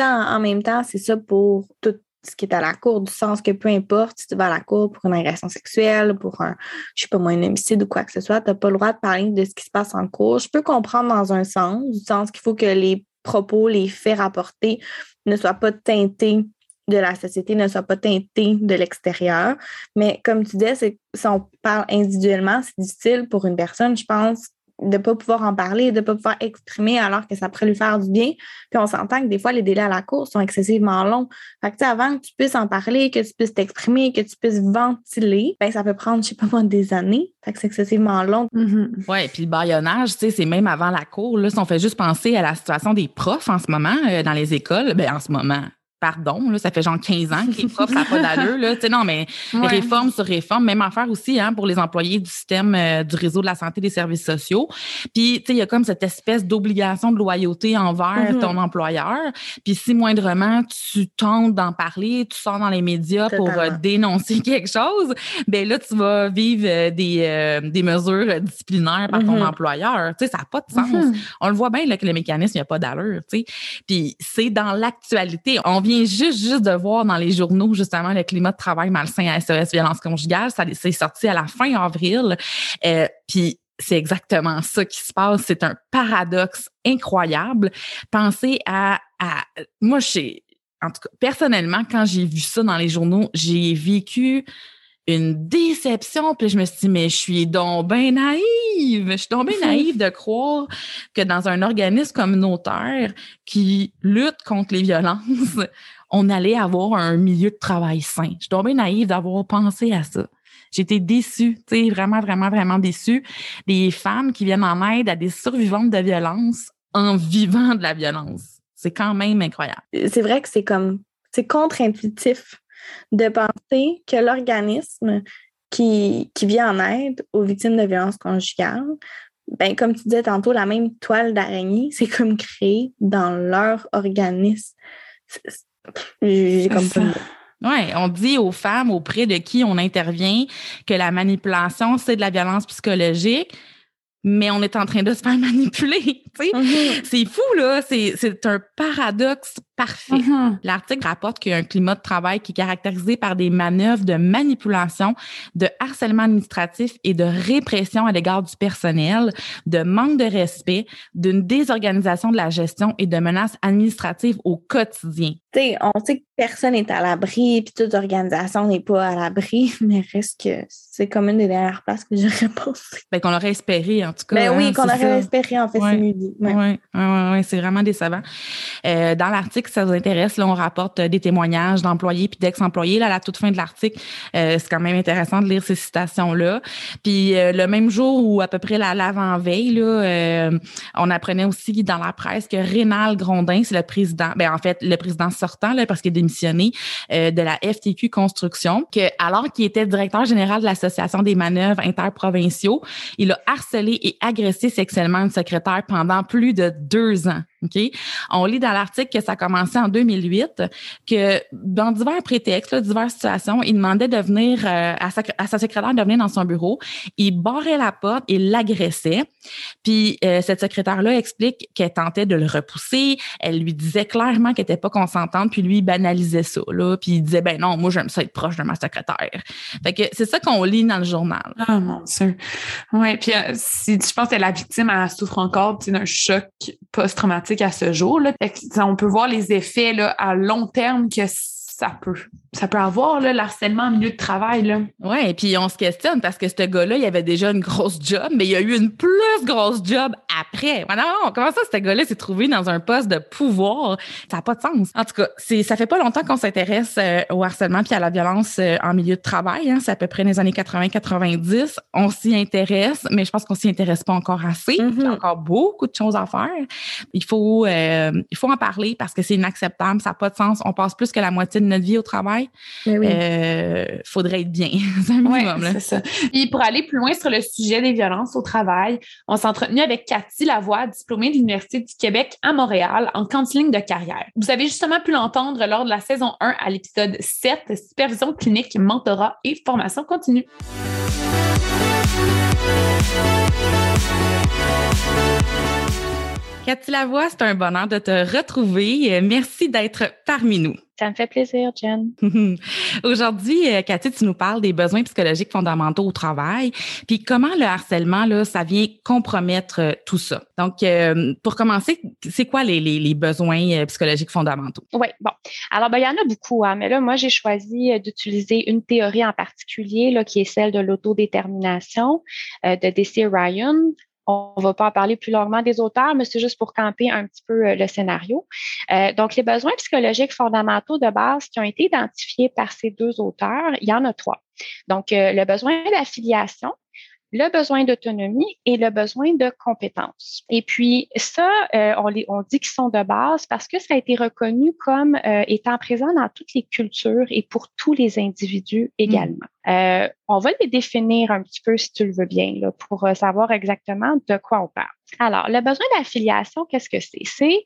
en, en, même temps, c'est ça pour tout ce qui est à la cour, du sens que peu importe si tu vas à la cour pour une agression sexuelle, pour un, je sais pas moi, un homicide ou quoi que ce soit, tu n'as pas le droit de parler de ce qui se passe en cours. Je peux comprendre dans un sens, du sens qu'il faut que les propos, les faits rapportés ne soient pas teintés de la société ne soient pas teintés de l'extérieur. Mais comme tu disais, si on parle individuellement, c'est difficile pour une personne, je pense, de ne pas pouvoir en parler, de ne pas pouvoir exprimer alors que ça pourrait lui faire du bien. Puis on s'entend que des fois, les délais à la cour sont excessivement longs. Fait que, avant que tu puisses en parler, que tu puisses t'exprimer, que tu puisses ventiler, ben, ça peut prendre, je sais pas moi, des années. Fait que c'est excessivement long. Mm-hmm. Oui, puis le baillonnage, tu sais, c'est même avant la cour. Là, si on fait juste penser à la situation des profs en ce moment euh, dans les écoles, ben en ce moment, pardon, là, ça fait genre 15 ans que les profs, ça n'a pas d'allure. Là. non, mais réforme sur réforme, même affaire aussi hein, pour les employés du système euh, du réseau de la santé des services sociaux. Puis, il y a comme cette espèce d'obligation de loyauté envers mm-hmm. ton employeur. Puis, si moindrement tu tentes d'en parler, tu sors dans les médias pour euh, dénoncer quelque chose, ben là, tu vas vivre euh, des, des mesures disciplinaires par ton mm-hmm. employeur. Tu sais, ça n'a pas de sens. Mm-hmm. On le voit bien là, que le mécanisme, il n'y a pas d'allure. Tu sais. Puis, c'est dans l'actualité. On vient juste, juste de voir dans les journaux, justement, le climat de travail malsain à SOS Violence conjugale. Ça c'est sorti à la fin avril. Euh, puis c'est exactement ça qui se passe. C'est un paradoxe incroyable. Pensez à, à moi, j'ai, en tout cas, personnellement, quand j'ai vu ça dans les journaux, j'ai vécu une déception. Puis je me suis dit, mais je suis donc bien naïve. Je suis donc bien naïve de croire que dans un organisme communautaire qui lutte contre les violences, on allait avoir un milieu de travail sain. Je suis donc bien naïve d'avoir pensé à ça. J'étais déçue, tu sais, vraiment, vraiment, vraiment déçue. Des femmes qui viennent en aide à des survivantes de violence en vivant de la violence. C'est quand même incroyable. C'est vrai que c'est comme, c'est contre-intuitif de penser que l'organisme qui, qui vient en aide aux victimes de violences conjugales, ben, comme tu disais tantôt, la même toile d'araignée, c'est comme créé dans leur organisme. J'ai comme Oui, on dit aux femmes auprès de qui on intervient que la manipulation, c'est de la violence psychologique, mais on est en train de se faire manipuler. Mm-hmm. C'est fou, là. C'est un paradoxe parfait. Mm-hmm. L'article rapporte qu'il y a un climat de travail qui est caractérisé par des manœuvres de manipulation, de harcèlement administratif et de répression à l'égard du personnel, de manque de respect, d'une désorganisation de la gestion et de menaces administratives au quotidien. on sait que personne n'est à l'abri, puis toute organisation n'est pas à l'abri, mais reste que c'est comme une des dernières places que j'aurais pensé. Ben, qu'on aurait espéré, en tout cas. Ben oui, hein, qu'on aurait espéré, en fait, c'est dit. Oui, ouais, ouais, c'est vraiment décevant. Euh, dans l'article, ça vous intéresse, là, on rapporte euh, des témoignages d'employés puis d'ex-employés. Là, à la toute fin de l'article, euh, c'est quand même intéressant de lire ces citations-là. Puis euh, le même jour ou à peu près l'avant-veille, là, on apprenait aussi dans la presse que Rénal Grondin, c'est le président, ben en fait, le président sortant, là, parce qu'il est démissionné de la FTQ Construction, que alors qu'il était directeur général de l'Association des manœuvres interprovinciaux, il a harcelé et agressé sexuellement une secrétaire pendant plus de deux ans. On lit dans l'article que ça a commencé en 2008, que dans divers prétextes, diverses situations, il demandait de venir euh, à, sa, secrétaire de venir dans son bureau. Il barrait la porte, il l'agressait. Puis euh, cette secrétaire-là explique qu'elle tentait de le repousser. Elle lui disait clairement qu'elle n'était pas consentante, puis lui banalisait ça. Là, puis il disait ben non, moi j'aime ça être proche de ma secrétaire. Fait c'est ça qu'on lit dans le journal. Ah mon Dieu. Ouais, puis euh, si je pense que la victime elle souffre encore d'un choc post-traumatique à ce jour. Là. on peut voir les effets là, à long terme que ça peut ça peut avoir, là, l'harcèlement en milieu de travail. Là. Ouais, et puis on se questionne parce que ce gars-là, il avait déjà une grosse job, mais il a eu une plus grosse job après. non, comment ça, ce gars-là s'est trouvé dans un poste de pouvoir? Ça n'a pas de sens. En tout cas, c'est, ça fait pas longtemps qu'on s'intéresse euh, au harcèlement puis à la violence euh, en milieu de travail. Hein. C'est à peu près les années 80-90. On s'y intéresse, mais je pense qu'on s'y intéresse pas encore assez. Il y a mm-hmm. encore beaucoup de choses à faire. Il faut, euh, il faut en parler parce que c'est inacceptable. Ça n'a pas de sens. On passe plus que la moitié de notre vie au travail. Il oui. faudrait être bien. c'est un minimum. c'est ça. Puis pour aller plus loin sur le sujet des violences au travail, on s'est entretenu avec Cathy Lavoie, diplômée de l'Université du Québec à Montréal en counseling de carrière. Vous avez justement pu l'entendre lors de la saison 1 à l'épisode 7, supervision clinique, mentorat et formation continue. Cathy Lavoie, c'est un bonheur de te retrouver. Merci d'être parmi nous. Ça me fait plaisir, Jen. Aujourd'hui, euh, Cathy, tu nous parles des besoins psychologiques fondamentaux au travail, puis comment le harcèlement, là, ça vient compromettre euh, tout ça? Donc, euh, pour commencer, c'est quoi les, les, besoins psychologiques fondamentaux? Oui, bon. Alors, ben, il y en a beaucoup, hein, mais là, moi, j'ai choisi d'utiliser une théorie en particulier, là, qui est celle de l'autodétermination de D.C. Ryan. On ne va pas en parler plus longuement des auteurs, mais c'est juste pour camper un petit peu euh, le scénario. Euh, donc, les besoins psychologiques fondamentaux de base qui ont été identifiés par ces deux auteurs, il y en a trois. Donc, euh, le besoin d'affiliation, le besoin d'autonomie et le besoin de compétences. Et puis ça, euh, on, les, on dit qu'ils sont de base parce que ça a été reconnu comme euh, étant présent dans toutes les cultures et pour tous les individus également. Mm. Euh, on va les définir un petit peu si tu le veux bien là, pour savoir exactement de quoi on parle. Alors, le besoin d'affiliation, qu'est-ce que c'est? C'est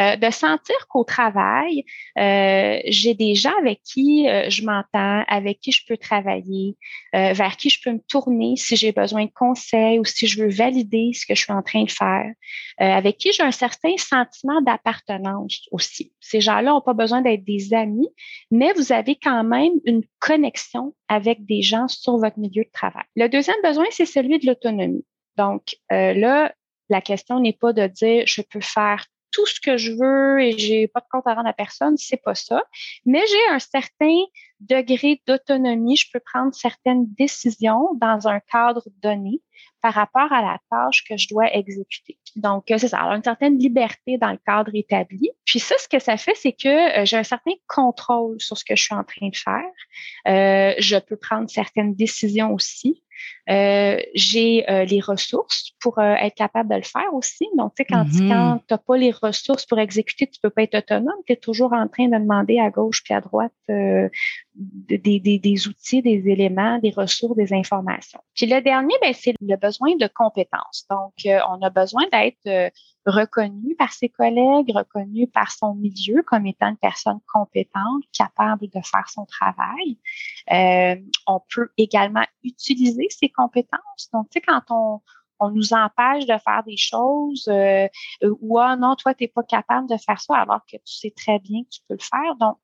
euh, de sentir qu'au travail, euh, j'ai des gens avec qui euh, je m'entends, avec qui je peux travailler, vers qui je peux me tourner si j'ai besoin de conseils ou si je veux valider ce que je suis en train de faire, avec qui j'ai un certain sentiment d'appartenance aussi. Ces gens-là n'ont pas besoin d'être des amis, mais vous avez quand même une connexion avec des gens sur votre milieu de travail. Le deuxième besoin, c'est celui de l'autonomie. Donc là, la question n'est pas de dire je peux faire tout ce que je veux et j'ai pas de compte à rendre à personne, c'est pas ça. Mais j'ai un certain degré d'autonomie, je peux prendre certaines décisions dans un cadre donné par rapport à la tâche que je dois exécuter. Donc, euh, c'est ça, alors une certaine liberté dans le cadre établi. Puis ça, ce que ça fait, c'est que euh, j'ai un certain contrôle sur ce que je suis en train de faire. Euh, je peux prendre certaines décisions aussi. Euh, j'ai euh, les ressources pour euh, être capable de le faire aussi. Donc, tu sais, quand, tu n'as pas les ressources pour exécuter, tu peux pas être autonome. Tu es toujours en train de demander à gauche puis à droite des, des, des, outils, des éléments, des ressources, des informations. Puis le dernier, ben, c'est le besoin de compétences. Donc, on a besoin d'être reconnu par ses collègues, reconnu par son milieu comme étant une personne compétente, capable de faire son travail. Euh, on peut également utiliser ses Donc, tu sais, quand on, nous empêche de faire des choses euh, ou ah non, toi, tu n'es pas capable de faire ça alors que tu sais très bien que tu peux le faire. Donc,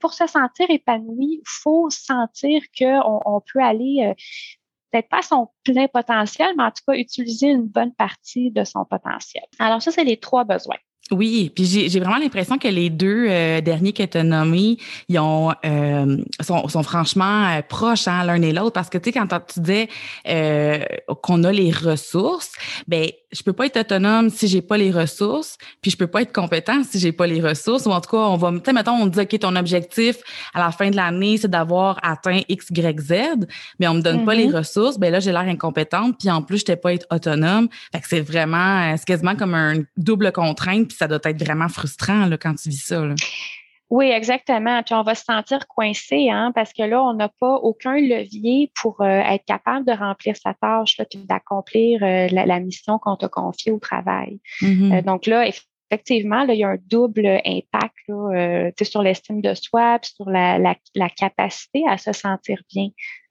pour se sentir épanoui, il faut sentir qu'on on peut aller euh, peut-être pas son plein potentiel, mais en tout cas utiliser une bonne partie de son potentiel. Alors ça, c'est les trois besoins. Oui, puis j'ai vraiment l'impression que les deux euh, derniers que tu as nommés, ils ont, euh, sont, sont, franchement euh, proches hein, l'un et l'autre parce que tu sais, quand tu disais qu'on a les ressources, ben je peux pas être autonome si j'ai pas les ressources, puis je peux pas être compétent si j'ai pas les ressources. Ou en tout cas, on va, tu sais, mettons, on dit, OK, ton objectif à la fin de l'année, c'est d'avoir atteint X, Y, Z, mais on me donne pas les mm-hmm. ressources, ben là, j'ai l'air incompétente, puis en plus, je pas être autonome. Fait que c'est vraiment, c'est quasiment comme un double contrainte, ça doit être vraiment frustrant, là, quand tu vis ça, là. Oui, exactement. Puis on va se sentir coincé, hein, parce que là, on n'a pas aucun levier pour euh, être capable de remplir sa tâche, là, puis d'accomplir euh, la, mission qu'on t'a confiée au travail. Mm-hmm. Euh, donc là, effectivement, là, il y a un double impact là, sur l'estime de soi, puis sur la, la, la, capacité à se sentir bien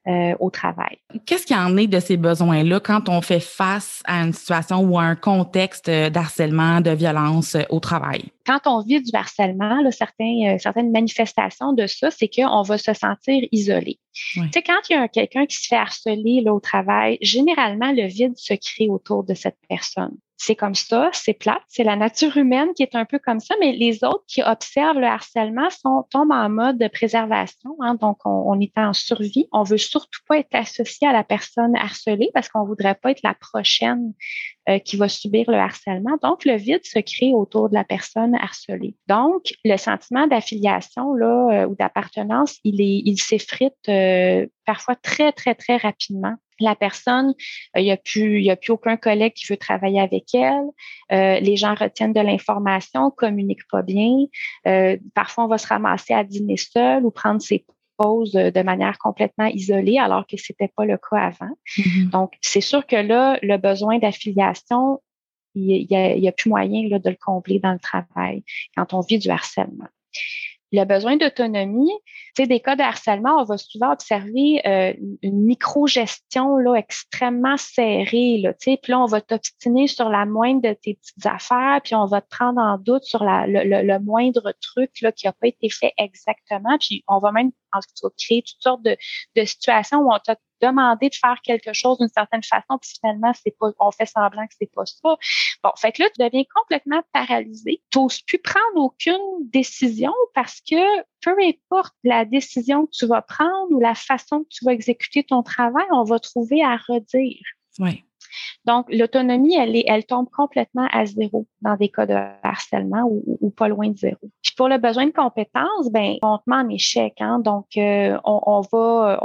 euh, au travail. Qu'est-ce qu'il y en est de ces besoins-là quand on fait face à une situation ou à un contexte d'harcèlement, de violence euh, au travail? Quand on vit du harcèlement, là, certains, euh, certaines manifestations de ça, c'est qu'on va se sentir isolé. Tu sais, quand il y a quelqu'un qui se fait harceler là, au travail, généralement, le vide se crée autour de cette personne. C'est comme ça, c'est plate, c'est la nature humaine qui est un peu comme ça, mais les autres qui observent le harcèlement sont, tombent en mode de préservation, hein, donc on, est en survie. On veut surtout pas être associé à la personne harcelée parce qu'on voudrait pas être la prochaine euh, qui va subir le harcèlement. Donc, le vide se crée autour de la personne harcelée. Donc, le sentiment d'affiliation euh, ou d'appartenance, il est, il s'effrite euh, parfois très, très, très rapidement la personne, il n'y a plus, y a plus aucun collègue qui veut travailler avec elle. les gens retiennent de l'information, communiquent pas bien. parfois, on va se ramasser à dîner seul ou prendre ses de manière complètement isolée, alors que c'était pas le cas avant. Mm-hmm. Donc, c'est sûr que là, le besoin d'affiliation, il n'y a, plus moyen là, de le combler dans le travail quand on vit du harcèlement. Le besoin d'autonomie, tu sais, des cas de harcèlement, on va souvent observer euh, une micro-gestion là, extrêmement serrée. Là, tu sais, puis là, on va t'obstiner sur la moindre de tes petites affaires, puis on va te prendre en doute sur la, le, le, moindre truc là, qui n'a pas été fait exactement. Puis on va même en créer toutes sortes de, situations où on t'a demander de faire quelque chose d'une certaine façon, puis finalement, c'est pas, on fait semblant que c'est pas ça. Bon, fait que là, tu deviens complètement paralysé. Tu n'oses plus prendre aucune décision parce que peu importe la décision que tu vas prendre ou la façon que tu vas exécuter ton travail, on va trouver à redire. Oui. Donc, l'autonomie, elle, tombe complètement à zéro dans des cas de harcèlement ou, pas loin de zéro. Puis pour le besoin de compétences, ben, on te met en échec. Hein? Donc, euh, on, on, va,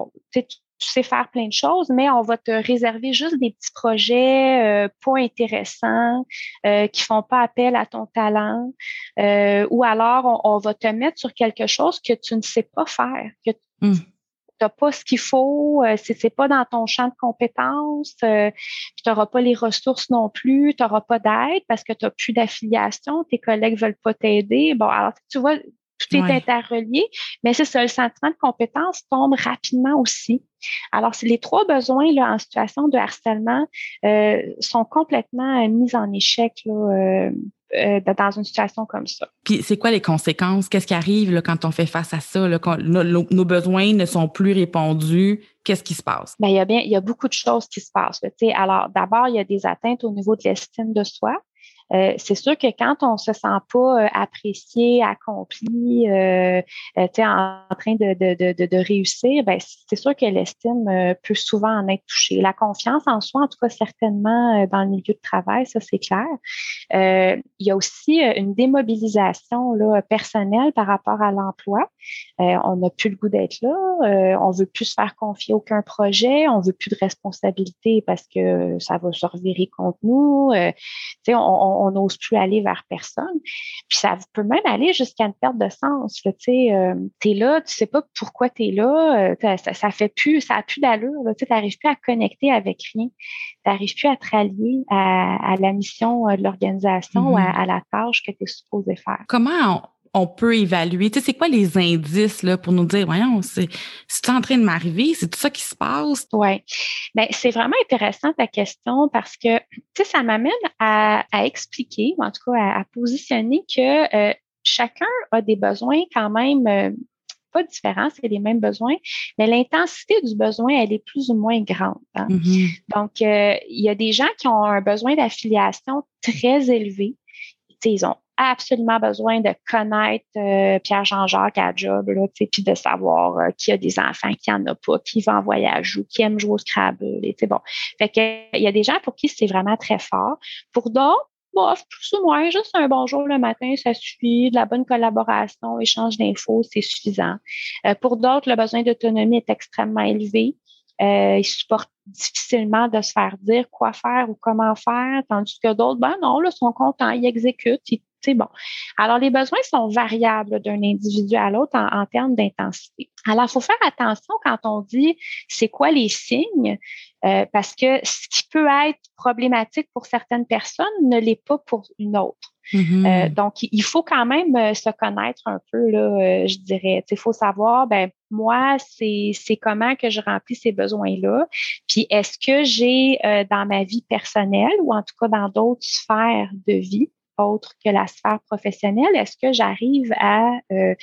tu sais faire plein de choses, mais on va te réserver juste des petits projets euh, pas intéressants, euh, qui font pas appel à ton talent, euh, ou alors on, va te mettre sur quelque chose que tu ne sais pas faire, tu n'as pas ce qu'il faut, euh, c'est pas dans ton champ de compétences, euh, tu n'auras pas les ressources non plus, tu n'auras pas d'aide parce que tu n'as plus d'affiliation, tes collègues veulent pas t'aider. Bon, alors tu vois, tout est interrelié, mais c'est ça, le sentiment de compétence tombe rapidement aussi. Alors, les trois besoins là, en situation de harcèlement euh, sont complètement euh, mis en échec là, euh, dans une situation comme ça. Puis, c'est quoi les conséquences? Qu'est-ce qui arrive là, quand on fait face à ça? Là, quand nos, besoins ne sont plus répondus? Qu'est-ce qui se passe? Bien, il y a bien, il y a beaucoup de choses qui se passent. Là, alors, d'abord, il y a des atteintes au niveau de l'estime de soi. Euh, c'est sûr que quand on se sent pas euh, apprécié, accompli, euh, euh en train de, de, de, de réussir, ben c'est sûr que l'estime peut souvent en être touchée. La confiance en soi, en tout cas certainement dans le milieu de travail, ça c'est clair. il y a aussi une démobilisation là, personnelle par rapport à l'emploi. on n'a plus le goût d'être là, on veut plus se faire confier aucun projet, on veut plus de responsabilité parce que ça va se revirer contre nous. on, on on n'ose plus aller vers personne. Puis ça peut même aller jusqu'à une perte de sens. Tu sais, euh, es là, tu sais pas pourquoi tu es là, euh, ça, ça, fait plus, ça a plus d'allure. Tu n'arrives plus à connecter avec rien. Tu n'arrives plus à te rallier à, la mission euh, de l'organisation ou à, mm-hmm. à, la tâche que tu es supposé faire. Comment on peut évaluer? Tu sais, c'est quoi les indices là, pour nous dire, voyons, c'est, en train de m'arriver, c'est tout ça qui se passe? Oui. Bien, c'est vraiment intéressant ta question parce que, tu sais, ça m'amène à, expliquer, ou en tout cas à, positionner que euh, chacun a des besoins quand même euh, pas différents, c'est les mêmes besoins, mais l'intensité du besoin, elle est plus ou moins grande. Hein. Mm-hmm. Donc, euh, il y a des gens qui ont un besoin d'affiliation très élevé. Ils ont absolument besoin de connaître euh, Pierre-Jean-Jacques à job, puis de savoir euh, qui a des enfants, qui en a pas, qui va en voyage ou qui aime jouer au Scrabble. Bon. Il y a des gens pour qui c'est vraiment très fort. Pour d'autres, bof, plus ou moins, juste un bonjour le matin, ça suffit. De la bonne collaboration, échange d'infos, c'est suffisant. Euh, pour d'autres, le besoin d'autonomie est extrêmement élevé. Euh, ils supportent difficilement de se faire dire quoi faire ou comment faire, tandis que d'autres, ben non, là, sont contents, ils exécutent, ils bon. Alors, les besoins sont variables d'un individu à l'autre en, termes d'intensité. Alors, il faut faire attention quand on dit c'est quoi les signes, euh, parce que ce qui peut être problématique pour certaines personnes ne l'est pas pour une autre. Mm-hmm. Euh, donc, il faut quand même euh, se connaître un peu, là, je dirais. Il faut savoir, ben moi, c'est comment que je remplis ces besoins-là. Puis, est-ce que j'ai dans ma vie personnelle ou en tout cas dans d'autres sphères de vie, autre que la sphère professionnelle, est-ce que j'arrive à euh,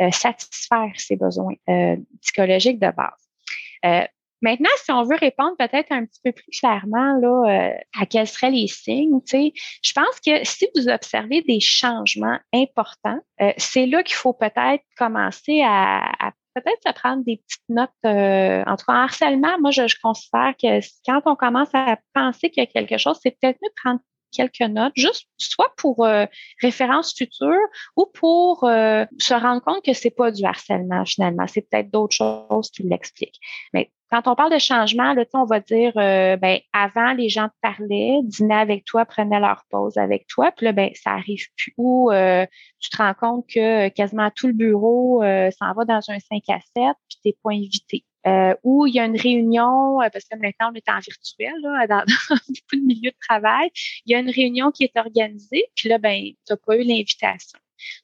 euh, satisfaire ces besoins euh, psychologiques de base? Maintenant, si on veut répondre peut-être un petit peu plus clairement là, euh, à quels seraient les signes, je pense que si vous observez des changements importants, euh, c'est là qu'il faut peut-être commencer à, peut-être se prendre des petites notes. Euh, en tout cas, en harcèlement, moi, je, je, considère que quand on commence à penser qu'il y a quelque chose, c'est peut-être mieux de prendre quelques notes, juste soit pour euh, référence future ou pour euh, se rendre compte que c'est pas du harcèlement finalement, c'est peut-être d'autres choses qui l'expliquent. Mais quand on parle de changement, là, on va dire, euh, ben, avant, les gens te parlaient, dînaient avec toi, prenaient leur pause avec toi, puis là, ben, ça arrive plus. Ou tu te rends compte que quasiment tout le bureau s'en va dans un 5 à 7, puis t'es pas invité euh, il y a une réunion, euh, parce que maintenant on est en virtuel là, dans, beaucoup de milieux de travail, il y a une réunion qui est organisée, puis là, ben, tu n'as pas eu l'invitation.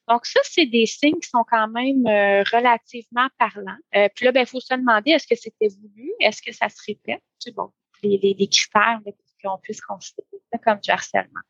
Donc, ça, c'est des signes qui sont quand même euh, relativement parlants. Euh, puis là, ben, il faut se demander est-ce que c'était voulu, est-ce que ça se répète? Bon, les, les, les critères qu'on puisse considérer comme du harcèlement.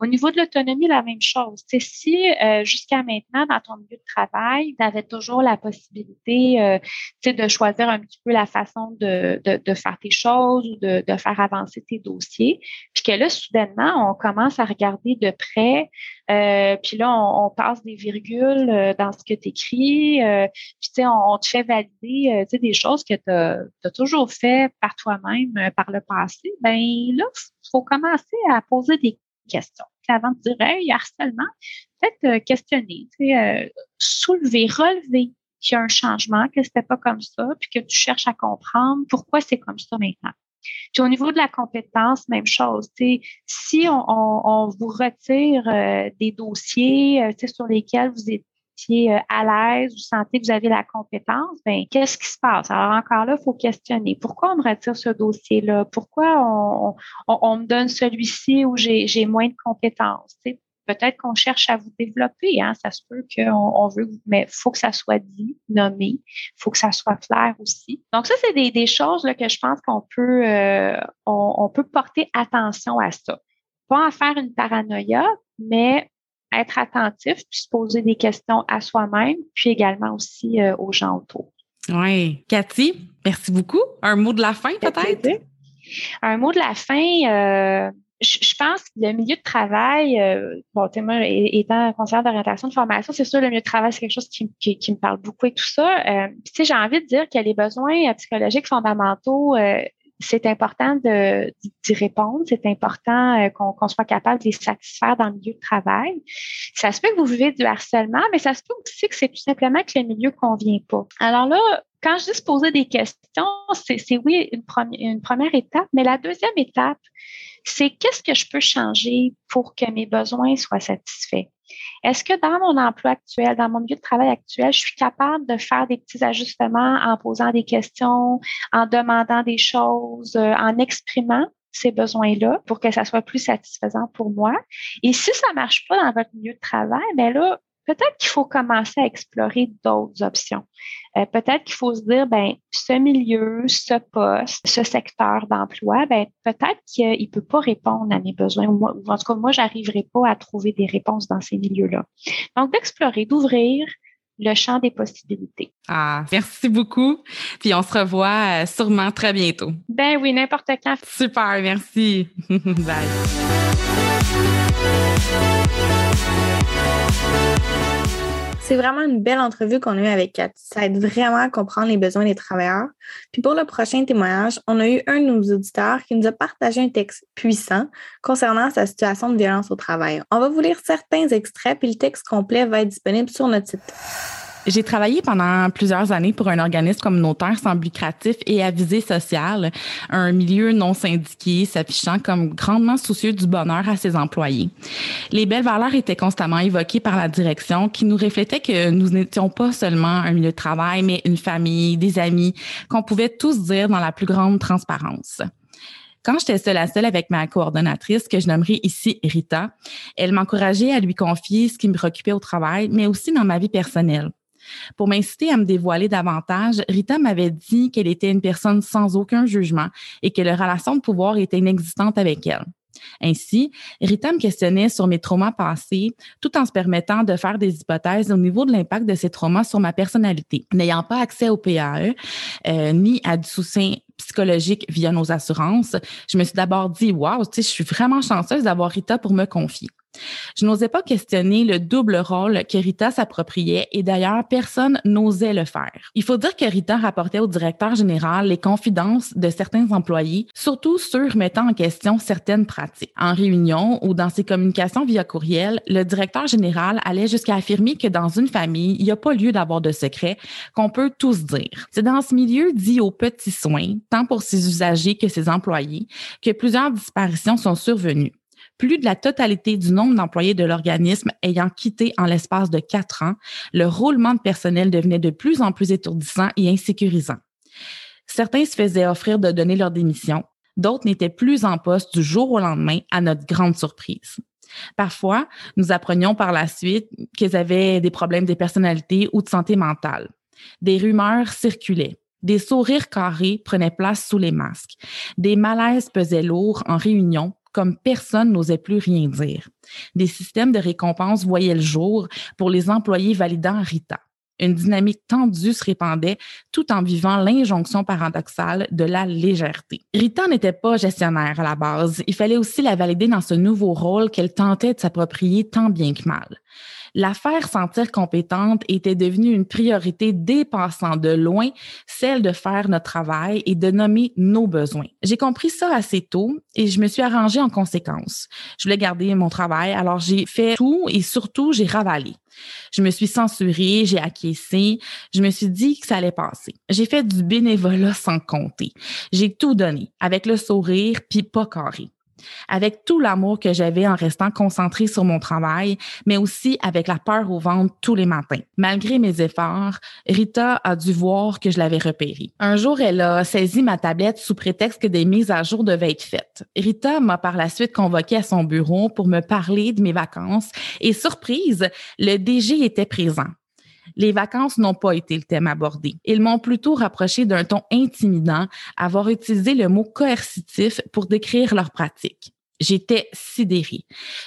Au niveau de l'autonomie, la même chose. C'est si euh, jusqu'à maintenant, dans ton milieu de travail, tu avais toujours la possibilité euh, de choisir un petit peu la façon de, de, de faire tes choses ou de, de, faire avancer tes dossiers, puis que là, soudainement, on commence à regarder de près, euh, puis là, on, on, passe des virgules euh, dans ce que tu écris, euh, puis on, on te fait valider des choses que tu as, toujours fait par toi-même par le passé. Ben là, il faut commencer à poser des questions. avant de dire, hey, harcèlement, peut-être euh, questionner, euh, soulever, relever qu'il y a un changement, que c'était pas comme ça, puis que tu cherches à comprendre pourquoi c'est comme ça maintenant. Puis au niveau de la compétence, même chose. Si on, on, vous retire euh, des dossiers sur lesquels vous êtes euh, à l'aise, vous sentez que vous avez la compétence, ben qu'est-ce qui se passe? Alors encore là, il faut questionner. Pourquoi on me retire ce dossier-là? Pourquoi on, me donne celui-ci où j'ai moins de compétences? Peut-être qu'on cherche à vous développer, hein? ça se peut qu'on on veut, mais il faut que ça soit dit, nommé, il faut que ça soit clair aussi. Donc ça, c'est des, choses que je pense qu'on peut, euh, on peut porter attention à ça. Pas en faire une paranoïa, mais être attentif, puis se poser des questions à soi-même, puis également aussi euh, aux gens autour. Oui. Cathy, merci beaucoup. Un mot de la fin, peut-être? Un mot de la fin, euh, je, pense que le milieu de travail, euh, bon, moi, étant conseillère d'orientation de formation, c'est sûr, le milieu de travail, c'est quelque chose qui, qui, me parle beaucoup et tout ça. Euh, j'ai envie de dire que les besoins psychologiques fondamentaux, c'est important d'y répondre, c'est important euh, qu'on soit capable de les satisfaire dans le milieu de travail. Ça se peut que vous vivez du harcèlement, mais ça se peut aussi que c'est tout simplement que le milieu convient pas. Alors là, quand je dis se poser des questions, c'est oui une, première, étape, mais la deuxième étape, c'est qu'est-ce que je peux changer pour que mes besoins soient satisfaits? Est-ce que dans mon emploi actuel, dans mon milieu de travail actuel, je suis capable de faire des petits ajustements en posant des questions, en demandant des choses, euh, en exprimant ces besoins-là pour que ça soit plus satisfaisant pour moi? Et si ça marche pas dans votre milieu de travail, ben là, peut-être qu'il faut commencer à explorer d'autres options. Euh, peut-être qu'il faut se dire, ben, ce milieu, ce poste, ce secteur d'emploi, ben, peut-être qu'il ne peut pas répondre à mes besoins. Ou en tout cas, moi, j'arriverai pas à trouver des réponses dans ces milieux-là. Donc, d'explorer, d'ouvrir le champ des possibilités. Ah, merci beaucoup. Puis on se revoit euh, sûrement très bientôt. Ben oui, n'importe quand. Super, merci. Bye. C'est vraiment une belle entrevue qu'on a eue avec Cathy. Ça aide vraiment à comprendre les besoins des travailleurs. Puis pour le prochain témoignage, on a eu un de nos auditeurs qui nous a partagé un texte puissant concernant sa situation de violence au travail. On va vous lire certains extraits, puis le texte complet va être disponible sur notre site. J'ai travaillé pendant plusieurs années pour un organisme communautaire sans lucratif et à visée sociale, un milieu non syndiqué s'affichant comme grandement soucieux du bonheur à ses employés. Les belles valeurs étaient constamment évoquées par la direction qui nous reflétait que nous n'étions pas seulement un milieu de travail, mais une famille, des amis, qu'on pouvait tous dire dans la plus grande transparence. Quand j'étais seule à seule avec ma coordonnatrice, que je nommerai ici Rita, elle m'encourageait à lui confier ce qui me préoccupait au travail, mais aussi dans ma vie personnelle. Pour m'inciter à me dévoiler davantage, Rita m'avait dit qu'elle était une personne sans aucun jugement et que la relation de pouvoir était inexistante avec elle. Ainsi, Rita me questionnait sur mes traumas passés tout en se permettant de faire des hypothèses au niveau de l'impact de ces traumas sur ma personnalité. N'ayant pas accès au PAE euh, ni à du soutien psychologique via nos assurances, je me suis d'abord dit, wow, tu sais, je suis vraiment chanceuse d'avoir Rita pour me confier. Je n'osais pas questionner le double rôle que Rita s'appropriait et d'ailleurs, personne n'osait le faire. Il faut dire que Rita rapportait au directeur général les confidences de certains employés, surtout ceux mettant en question certaines pratiques. En réunion ou dans ses communications via courriel, le directeur général allait jusqu'à affirmer que dans une famille, il n'y a pas lieu d'avoir de secrets, qu'on peut tous dire. C'est dans ce milieu dit aux petits soins, tant pour ses usagers que ses employés, que plusieurs disparitions sont survenues plus de la totalité du nombre d'employés de l'organisme ayant quitté en l'espace de quatre ans, le roulement de personnel devenait de plus en plus étourdissant et insécurisant. Certains se faisaient offrir de donner leur démission, d'autres n'étaient plus en poste du jour au lendemain, à notre grande surprise. Parfois, nous apprenions par la suite qu'ils avaient des problèmes de personnalité ou de santé mentale. Des rumeurs circulaient. Des sourires carrés prenaient place sous les masques. Des malaises pesaient lourds en réunion comme personne n'osait plus rien dire. Des systèmes de récompense voyaient le jour pour les employés validant Rita. Une dynamique tendue se répandait tout en vivant l'injonction paradoxale de la légèreté. Rita n'était pas gestionnaire à la base. Il fallait aussi la valider dans ce nouveau rôle qu'elle tentait de s'approprier tant bien que mal la faire sentir compétente était devenue une priorité dépassant de loin celle de faire notre travail et de nommer nos besoins. J'ai compris ça assez tôt et je me suis arrangée en conséquence. Je voulais garder mon travail, alors j'ai fait tout et surtout j'ai ravalé. Je me suis censurée, j'ai acquiescé, je me suis dit que ça allait passer. J'ai fait du bénévolat sans compter. J'ai tout donné, avec le sourire, puis pas carré avec tout l'amour que j'avais en restant concentrée sur mon travail, mais aussi avec la peur au ventre tous les matins. Malgré mes efforts, Rita a dû voir que je l'avais repérée. Un jour, elle a saisi ma tablette sous prétexte que des mises à jour devaient être faites. Rita m'a par la suite convoquée à son bureau pour me parler de mes vacances et surprise, le DG était présent. Les vacances n'ont pas été le thème abordé. Ils m'ont plutôt rapproché d'un ton intimidant, avoir utilisé le mot coercitif pour décrire leur pratique. J'étais sidérée.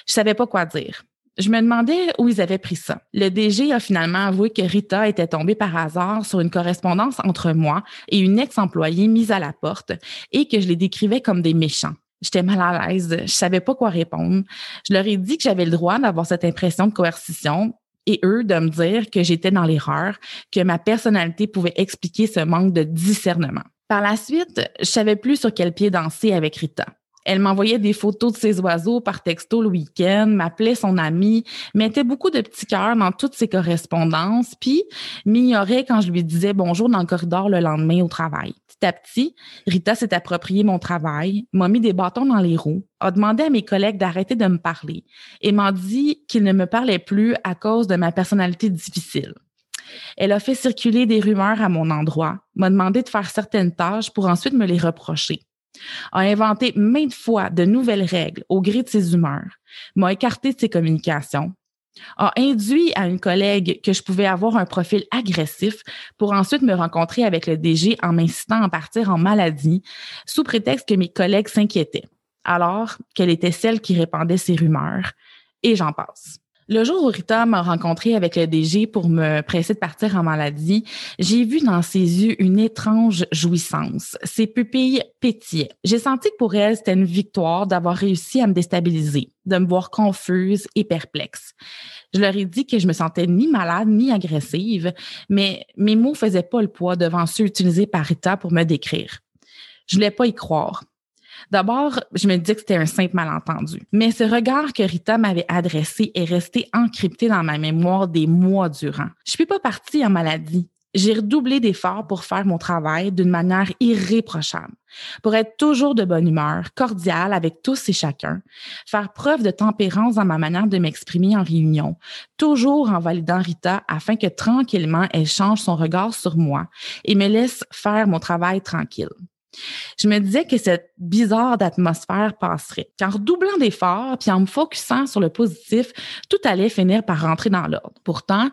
Je savais pas quoi dire. Je me demandais où ils avaient pris ça. Le DG a finalement avoué que Rita était tombée par hasard sur une correspondance entre moi et une ex-employée mise à la porte et que je les décrivais comme des méchants. J'étais mal à l'aise, je savais pas quoi répondre. Je leur ai dit que j'avais le droit d'avoir cette impression de coercition, et eux de me dire que j'étais dans l'erreur, que ma personnalité pouvait expliquer ce manque de discernement. Par la suite, je savais plus sur quel pied danser avec Rita. Elle m'envoyait des photos de ses oiseaux par texto le week-end, m'appelait son amie, mettait beaucoup de petits cœurs dans toutes ses correspondances, puis m'ignorait quand je lui disais bonjour dans le corridor le lendemain au travail. Petit à petit, Rita s'est approprié mon travail, m'a mis des bâtons dans les roues, a demandé à mes collègues d'arrêter de me parler et m'a dit qu'il ne me parlait plus à cause de ma personnalité difficile. Elle a fait circuler des rumeurs à mon endroit, m'a demandé de faire certaines tâches pour ensuite me les reprocher a inventé maintes fois de nouvelles règles au gré de ses humeurs, m'a écarté de ses communications, a induit à une collègue que je pouvais avoir un profil agressif pour ensuite me rencontrer avec le DG en m'incitant à partir en maladie sous prétexte que mes collègues s'inquiétaient, alors qu'elle était celle qui répandait ces rumeurs, et j'en passe. Le jour où Rita m'a rencontré avec le DG pour me presser de partir en maladie, j'ai vu dans ses yeux une étrange jouissance. Ses pupilles pétillaient. J'ai senti que pour elle, c'était une victoire d'avoir réussi à me déstabiliser, de me voir confuse et perplexe. Je leur ai dit que je me sentais ni malade ni agressive, mais mes mots faisaient pas le poids devant ceux utilisés par Rita pour me décrire. Je voulais pas y croire. D'abord, je me disais que c'était un simple malentendu. Mais ce regard que Rita m'avait adressé est resté encrypté dans ma mémoire des mois durant. Je suis pas partie en maladie. J'ai redoublé d'efforts pour faire mon travail d'une manière irréprochable, pour être toujours de bonne humeur, cordiale avec tous et chacun, faire preuve de tempérance dans ma manière de m'exprimer en réunion, toujours en validant Rita afin que tranquillement elle change son regard sur moi et me laisse faire mon travail tranquille. Je me disais que cette bizarre d'atmosphère passerait, qu'en redoublant d'efforts puis en me focusant sur le positif, tout allait finir par rentrer dans l'ordre. Pourtant,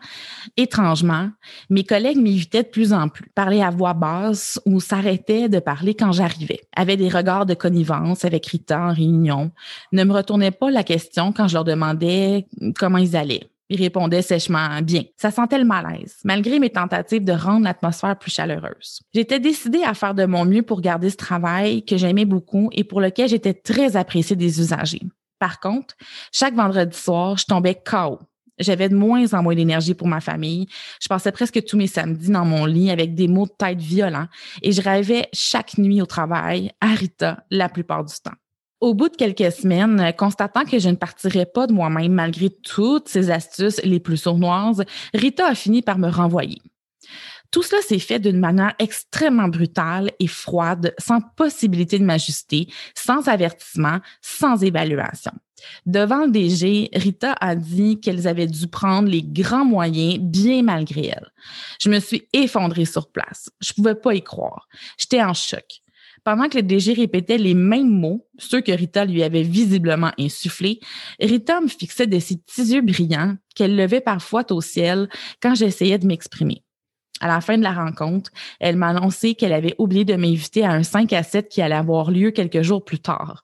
étrangement, mes collègues m'évitaient de plus en plus, parlaient à voix basse ou s'arrêtaient de parler quand j'arrivais, avaient des regards de connivence avec Rita en réunion, ne me retournaient pas la question quand je leur demandais comment ils allaient. Il répondait sèchement bien. Ça sentait le malaise, malgré mes tentatives de rendre l'atmosphère plus chaleureuse. J'étais décidée à faire de mon mieux pour garder ce travail que j'aimais beaucoup et pour lequel j'étais très appréciée des usagers. Par contre, chaque vendredi soir, je tombais KO. J'avais de moins en moins d'énergie pour ma famille. Je passais presque tous mes samedis dans mon lit avec des maux de tête violents et je rêvais chaque nuit au travail à Rita la plupart du temps. Au bout de quelques semaines, constatant que je ne partirais pas de moi-même malgré toutes ces astuces les plus sournoises, Rita a fini par me renvoyer. Tout cela s'est fait d'une manière extrêmement brutale et froide, sans possibilité de m'ajuster, sans avertissement, sans évaluation. Devant le DG, Rita a dit qu'elles avaient dû prendre les grands moyens bien malgré elle. Je me suis effondrée sur place. Je pouvais pas y croire. J'étais en choc. Pendant que le DG répétait les mêmes mots, ceux que Rita lui avait visiblement insufflés, Rita me fixait de ses petits yeux brillants qu'elle levait parfois au ciel quand j'essayais de m'exprimer. À la fin de la rencontre, elle m'a annoncé qu'elle avait oublié de m'inviter à un 5 à 7 qui allait avoir lieu quelques jours plus tard.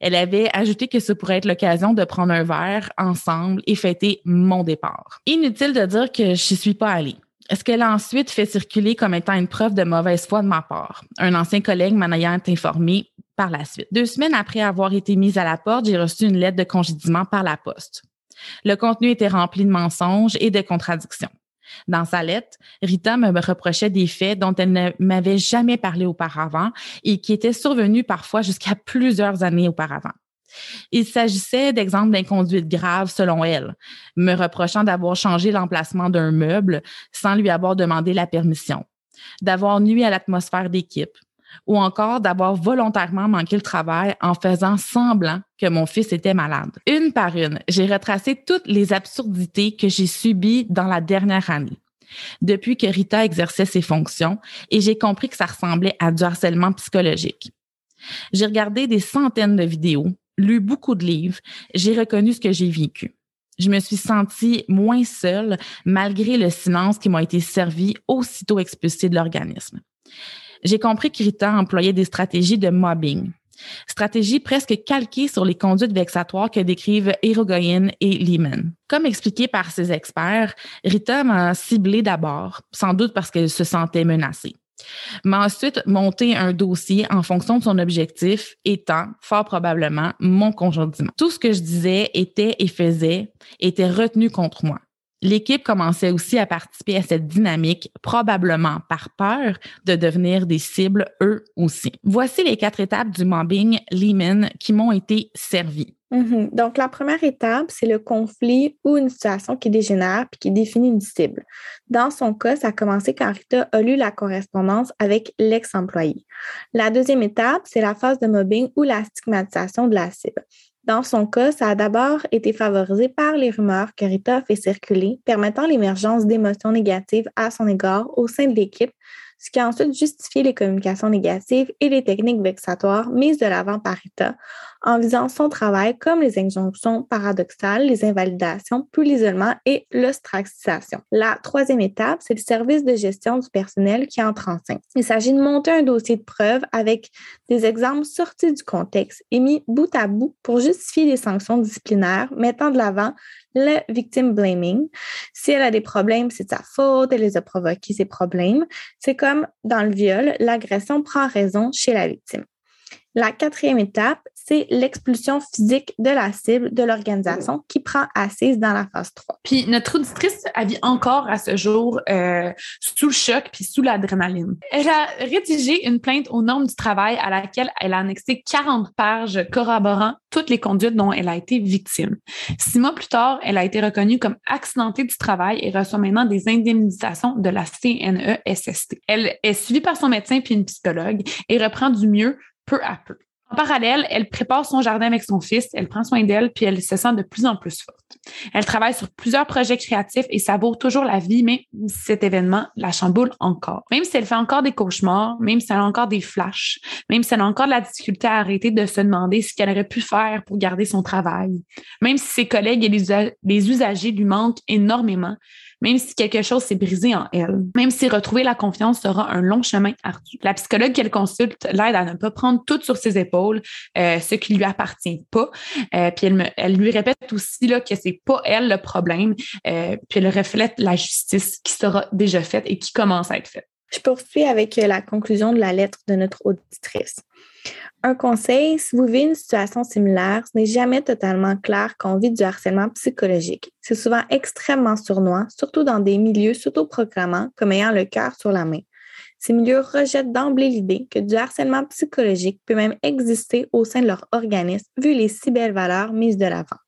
Elle avait ajouté que ce pourrait être l'occasion de prendre un verre ensemble et fêter mon départ. Inutile de dire que je suis pas allée ce qu'elle a ensuite fait circuler comme étant une preuve de mauvaise foi de ma part? Un ancien collègue m'en ayant informé par la suite. Deux semaines après avoir été mise à la porte, j'ai reçu une lettre de congédiement par la poste. Le contenu était rempli de mensonges et de contradictions. Dans sa lettre, Rita me reprochait des faits dont elle ne m'avait jamais parlé auparavant et qui étaient survenus parfois jusqu'à plusieurs années auparavant. Il s'agissait d'exemples d'inconduite grave selon elle, me reprochant d'avoir changé l'emplacement d'un meuble sans lui avoir demandé la permission, d'avoir nuit à l'atmosphère d'équipe, ou encore d'avoir volontairement manqué le travail en faisant semblant que mon fils était malade. Une par une, j'ai retracé toutes les absurdités que j'ai subies dans la dernière année depuis que Rita exerçait ses fonctions et j'ai compris que ça ressemblait à du harcèlement psychologique. J'ai regardé des centaines de vidéos, lu beaucoup de livres, j'ai reconnu ce que j'ai vécu. Je me suis sentie moins seule malgré le silence qui m'a été servi aussitôt expulsé de l'organisme. J'ai compris que Rita employait des stratégies de mobbing, stratégies presque calquées sur les conduites vexatoires que décrivent Erogoyen et Lehman. Comme expliqué par ses experts, Rita m'a ciblé d'abord, sans doute parce qu'elle se sentait menacée mais ensuite monter un dossier en fonction de son objectif étant fort probablement mon conjonctement. Tout ce que je disais était et faisais était retenu contre moi. L'équipe commençait aussi à participer à cette dynamique, probablement par peur de devenir des cibles eux aussi. Voici les quatre étapes du mobbing Lehman qui m'ont été servies. Mhm. Donc, la première étape, c'est le conflit ou une situation qui dégénère puis qui définit une cible. Dans son cas, ça a commencé quand Rita a lu la correspondance avec l'ex-employé. La deuxième étape, c'est la phase de mobbing ou la stigmatisation de la cible. Dans son cas, ça a d'abord été favorisé par les rumeurs que Rita a fait circuler, permettant l'émergence d'émotions négatives à son égard au sein de l'équipe, ce qui a ensuite justifié les communications négatives et les techniques vexatoires mises de l'avant par Rita en visant son travail comme les injonctions paradoxales, les invalidations, puis l'isolement et l'ostracisation. La troisième étape, c'est le service de gestion du personnel qui entre en scène. Il s'agit de monter un dossier de preuve avec des exemples sortis du contexte et mis bout à bout pour justifier les sanctions disciplinaires, mettant de l'avant le victim blaming. Si elle a des problèmes, c'est de sa faute, elle les a provoqués, ces problèmes. C'est comme dans le viol, l'agression prend raison chez la victime. La quatrième étape, c'est l'expulsion physique de la cible de l'organisation qui prend assise dans la phase 3. Puis notre auditrice a vit encore à ce jour euh, sous le choc puis sous l'adrénaline. Elle a rédigé une plainte aux normes du travail à laquelle elle a annexé 40 pages corroborant toutes les conduites dont elle a été victime. Six mois plus tard, elle a été reconnue comme accidentée du travail et reçoit maintenant des indemnisations de la CNESST. Elle est suivie par son médecin puis une psychologue et reprend du mieux peu à peu. En parallèle, elle prépare son jardin avec son fils, elle prend soin d'elle, puis elle se sent de plus en plus forte. Elle travaille sur plusieurs projets créatifs et savoure toujours la vie, mais cet événement la chamboule encore. Même si elle fait encore des cauchemars, même si elle a encore des flashs, même si elle a encore de la difficulté à arrêter de se demander ce qu'elle aurait pu faire pour garder son travail, même si ses collègues et les, usagers lui manquent énormément, même si quelque chose s'est brisé en elle, même si retrouver la confiance sera un long chemin ardu. La psychologue qu'elle consulte l'aide à ne pas prendre tout sur ses épaules, euh, ce qui lui appartient pas. Euh, puis elle, elle, lui répète aussi là, que c'est pas elle le problème, euh, puis elle reflète la justice qui sera déjà faite et qui commence à être faite. Je poursuis avec la conclusion de la lettre de notre auditrice. Un conseil, si vous vivez une situation similaire, ce n'est jamais totalement clair qu'on vit du harcèlement psychologique. C'est souvent extrêmement sournois, surtout dans des milieux s'autoproclamant comme ayant le cœur sur la main. Ces milieux rejettent d'emblée l'idée que du harcèlement psychologique peut même exister au sein de leur organisme, vu les si belles valeurs mises de l'avant.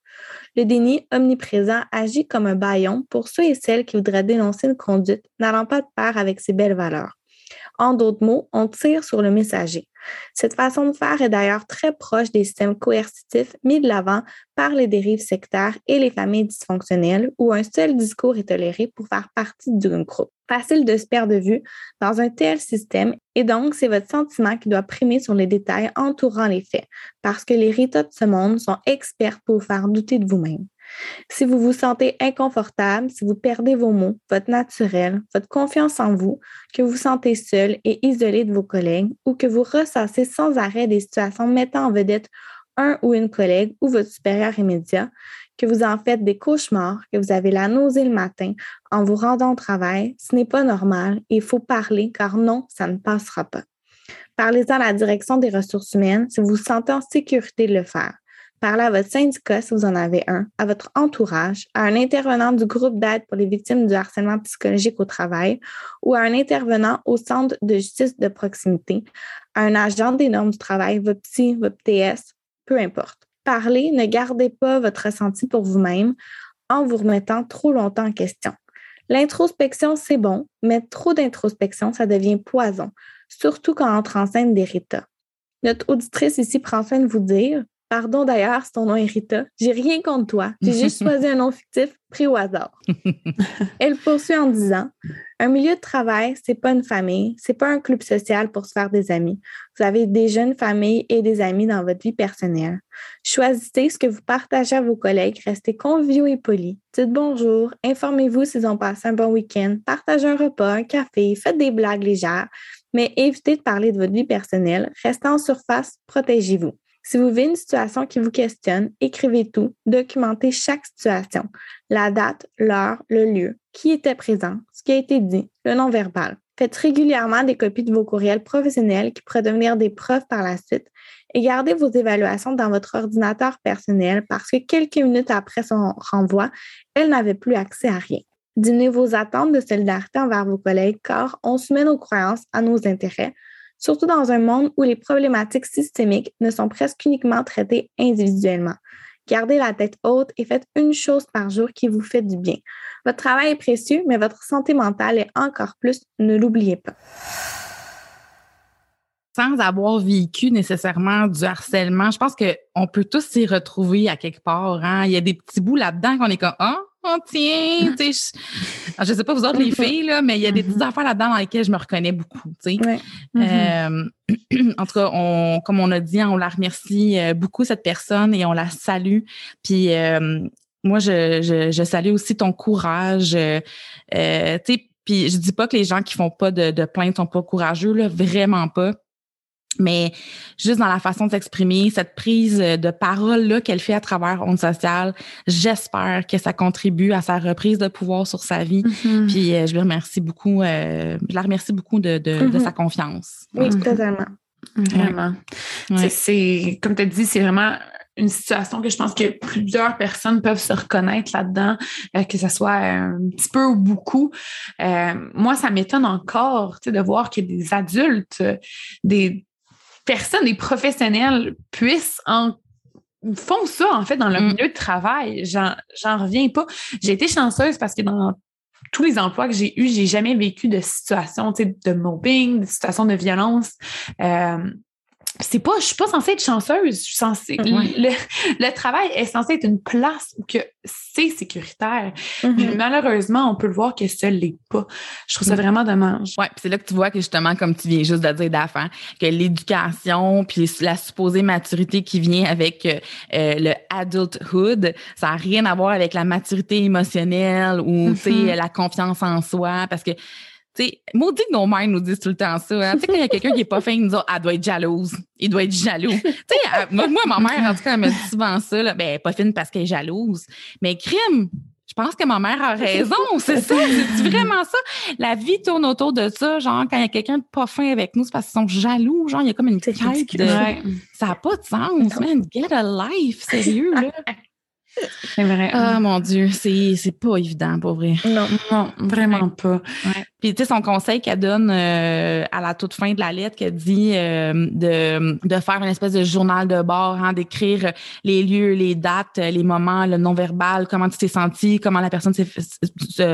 Le déni omniprésent agit comme un baillon pour ceux et celles qui voudraient dénoncer une conduite n'allant pas de pair avec ces belles valeurs. En d'autres mots, on tire sur le messager. Cette façon de faire est d'ailleurs très proche des systèmes coercitifs mis de l'avant par les dérives sectaires et les familles dysfonctionnelles où un seul discours est toléré pour faire partie d'un groupe. Facile de se perdre de vue dans un tel système et donc c'est votre sentiment qui doit primer sur les détails entourant les faits parce que les ritas de ce monde sont experts pour vous faire douter de vous-même. Si vous vous sentez inconfortable, si vous perdez vos mots, votre naturel, votre confiance en vous, que vous vous sentez seul et isolé de vos collègues ou que vous ressassez sans arrêt des situations mettant en vedette un ou une collègue ou votre supérieur immédiat, que vous en faites des cauchemars, que vous avez la nausée le matin en vous rendant au travail, ce n'est pas normal il faut parler car non, ça ne passera pas. Parlez-en à la direction des ressources humaines si vous vous sentez en sécurité de le faire. Parlez à votre syndicat si vous en avez un, à votre entourage, à un intervenant du groupe d'aide pour les victimes du harcèlement psychologique au travail ou à un intervenant au centre de justice de proximité, à un agent des normes du travail, votre psy, votre TS, peu importe. Parlez, ne gardez pas votre ressenti pour vous-même en vous remettant trop longtemps en question. L'introspection, c'est bon, mais trop d'introspection, ça devient poison, surtout quand on entre en scène des Notre auditrice ici prend soin de vous dire Pardon d'ailleurs si ton nom est Rita. J'ai rien contre toi. J'ai juste choisi un nom fictif pris au hasard. Elle poursuit en disant Un milieu de travail, c'est pas une famille, c'est pas un club social pour se faire des amis. Vous avez des jeunes familles et des amis dans votre vie personnelle. Choisissez ce que vous partagez à vos collègues, restez conviviaux et polis. Dites bonjour, informez-vous s'ils ont passé un bon week-end, partagez un repas, un café, faites des blagues légères, mais évitez de parler de votre vie personnelle. Restez en surface, protégez-vous. Si vous vivez une situation qui vous questionne, écrivez tout, documentez chaque situation, la date, l'heure, le lieu, qui était présent, ce qui a été dit, le non-verbal. Faites régulièrement des copies de vos courriels professionnels qui pourraient devenir des preuves par la suite et gardez vos évaluations dans votre ordinateur personnel parce que quelques minutes après son renvoi, elle n'avait plus accès à rien. Diminuez vos attentes de solidarité envers vos collègues car on soumet nos croyances à nos intérêts, surtout dans un monde où les problématiques systémiques ne sont presque uniquement traitées individuellement. Gardez la tête haute et faites une chose par jour qui vous fait du bien. Votre travail est précieux, mais votre santé mentale est encore plus. Ne l'oubliez pas sans avoir vécu nécessairement du harcèlement, je pense qu'on peut tous s'y retrouver à quelque part. Hein. Il y a des petits bouts là-dedans qu'on est comme Ah, tiens, tu sais. Je, sais pas vous autres les filles, là, mais il y a des petites mm-hmm. affaires là-dedans dans lesquelles je me reconnais beaucoup. Tu sais. Mm-hmm. Euh, en tout cas, on, comme on a dit, on la remercie euh, beaucoup, cette personne, et on la salue. Puis euh, moi, je, je, salue aussi ton courage. tu sais, puis je dis pas que les gens qui font pas de, de plainte sont pas courageux, là, vraiment pas mais juste dans la façon de s'exprimer, cette prise de parole-là qu'elle fait à travers Onde Sociale, j'espère que ça contribue à sa reprise de pouvoir sur sa vie. Mm-hmm. Puis euh, je lui remercie beaucoup, euh, je la remercie beaucoup de, de, de mm-hmm. sa confiance. Oui, totalement. Vraiment. C'est, comme tu as dit, c'est vraiment une situation que je pense que plusieurs personnes peuvent se reconnaître là-dedans, euh, que ce soit un petit peu ou beaucoup. moi, ça m'étonne encore de voir que des adultes, des, personne, des professionnels puissent en font ça, en fait, dans le mm. milieu de travail. J'en reviens pas. J'ai été chanceuse parce que dans tous les emplois que j'ai eus, j'ai jamais vécu de situation de mobbing, de situation de violence. Euh, c'est pas, je suis pas censée être chanceuse. Je suis censée, le, travail est censé être une place où que c'est sécuritaire. Mm-hmm. malheureusement, on peut le voir que ce l'est pas. Je trouve ça mm. vraiment dommage. Ouais, c'est là que tu vois que justement, comme tu viens juste de dire d'affaires, que l'éducation puis la supposée maturité qui vient avec euh, euh, le adulthood, ça n'a rien à voir avec la maturité émotionnelle ou mm-hmm. la confiance en soi, parce que sais, maudit que nos mères nous disent tout le temps ça. Hein. Tu sais, quand il y a quelqu'un qui est pas fin, ils nous disent « elle doit être jalouse. Il doit être jaloux. tu sais, moi, ma mère, en tout cas, elle me dit souvent ça, là, ben, pas fine parce qu'elle est jalouse. Mais crime, je pense que ma mère a raison, c'est ça, c'est vraiment ça? La vie tourne autour de ça, genre quand il y a quelqu'un de pas fin avec nous, c'est parce qu'ils sont jaloux, genre il y a comme une quête de... Ça n'a pas de sens, man, get a life, sérieux, là. C'est vrai. Ah, mon Dieu, c'est pas évident, pour vrai. Non, non vraiment pas. Puis, tu sais, son conseil qu'elle donne euh, à la toute fin de la lettre, qu'elle dit euh, de, de faire une espèce de journal de bord, hein, d'écrire les lieux, les dates, les moments, le non-verbal, comment tu t'es senti, comment la personne s'est,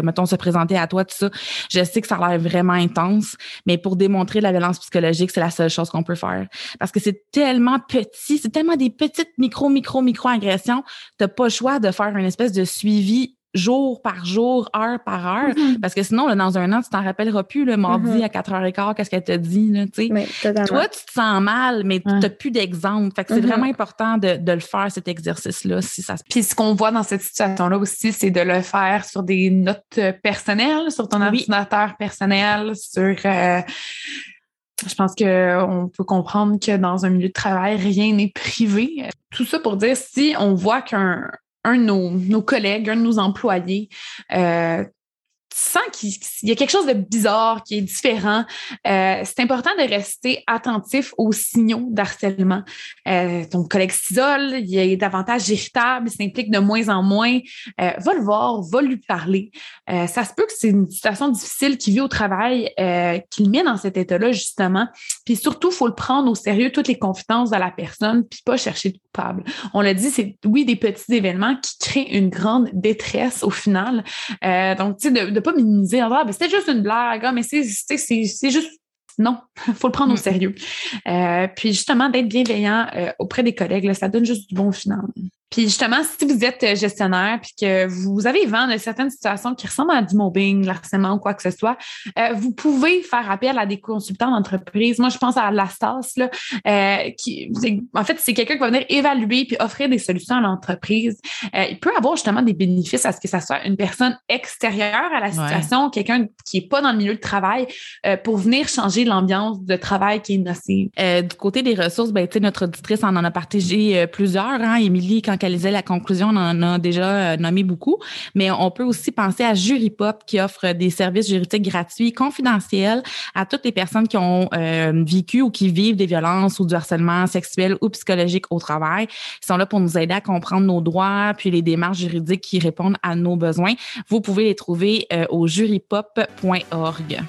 mettons, se présenter à toi, tout ça. Je sais que ça a l'air vraiment intense, mais pour démontrer la violence psychologique, c'est la seule chose qu'on peut faire. Parce que c'est tellement petit, c'est tellement des petites micro, micro, micro agressions. T'as pas le choix de faire une espèce de suivi jour par jour, heure par heure, mm-hmm. parce que sinon, là, dans un an, tu t'en rappelleras plus, le mardi mm-hmm. à 4h15, qu'est-ce qu'elle te dit, là, tu sais. Toi, tu te sens mal, mais tu n'as plus d'exemple. Fait que c'est mm-hmm. vraiment important de, de, le faire, cet exercice-là, si ça se Puis ce qu'on voit dans cette situation-là aussi, c'est de le faire sur des notes personnelles, sur ton ordinateur personnel, sur... Euh, je pense qu'on peut comprendre que dans un milieu de travail, rien n'est privé. Tout ça pour dire, si on voit qu'un un de nos, collègues, un de nos employés euh, sens qu'il y a quelque chose de bizarre, qui est différent, euh, c'est important de rester attentif aux signaux d'harcèlement. Euh, ton collègue s'isole, il est davantage irritable, il s'implique de moins en moins. Euh, va le voir, va lui parler. Ça se peut que c'est une situation difficile qu'il vit au travail, qu'il met dans cet état-là, justement. Puis surtout, il faut le prendre au sérieux, toutes les confidences de la personne, puis pas chercher de coupable. On l'a dit, c'est oui des petits événements qui créent une grande détresse au final. donc, tu sais, de, de pas minimiser. Ah, ben, c'était juste une blague. Ah, mais c'est juste non, il faut le prendre au mm. sérieux. Euh, puis justement, d'être bienveillant euh, auprès des collègues, ça donne juste du bon final. Puis justement, si vous êtes euh, gestionnaire puis que vous avez vent de certaines situations qui ressemblent à du mobbing, harcèlement ou quoi que ce soit, euh, vous pouvez faire appel à des consultants d'entreprise. Moi, je pense à l'Astas, là, euh, qui, en fait, c'est quelqu'un qui va venir évaluer puis offrir des solutions à l'entreprise. il peut avoir justement des bénéfices à ce que ça soit une personne extérieure à la situation, quelqu'un qui est pas dans le milieu de travail, pour venir changer l'ambiance de travail qui est nocive. du côté des ressources, ben, notre auditrice en en a partagé plusieurs. Hein, Émilie, quand la conclusion, on en a déjà euh, nommé beaucoup, mais on peut aussi penser à Juripop qui offre des services juridiques gratuits, confidentiels à toutes les personnes qui ont euh, vécu ou qui vivent des violences ou du harcèlement sexuel ou psychologique au travail. Ils sont là pour nous aider à comprendre nos droits, puis les démarches juridiques qui répondent à nos besoins. Vous pouvez les trouver euh, au juripop.org.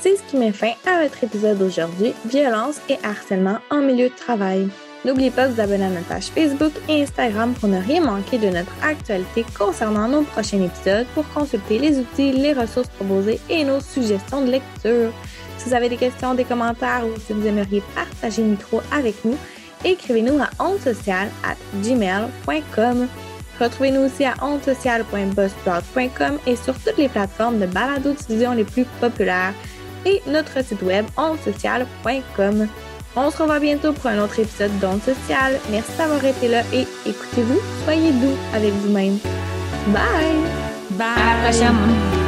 C'est ce qui met fin à notre épisode d'aujourd'hui, violence et harcèlement en milieu de travail. N'oubliez pas de vous abonner à notre page Facebook et Instagram pour ne rien manquer de notre actualité concernant nos prochains épisodes pour consulter les outils, les ressources proposées et nos suggestions de lecture. Si vous avez des questions, des commentaires ou si vous aimeriez partager le micro avec nous, écrivez-nous à gmail.com. Retrouvez-nous aussi à ondesocial.buzzsprout.com et sur toutes les plateformes de balado-diffusion les plus populaires et notre site web ondesocial.com. On se revoit bientôt pour un autre épisode d'Onde Social. Merci d'avoir été là et écoutez-vous, soyez doux avec vous-même. Bye! Bye! À la prochaine!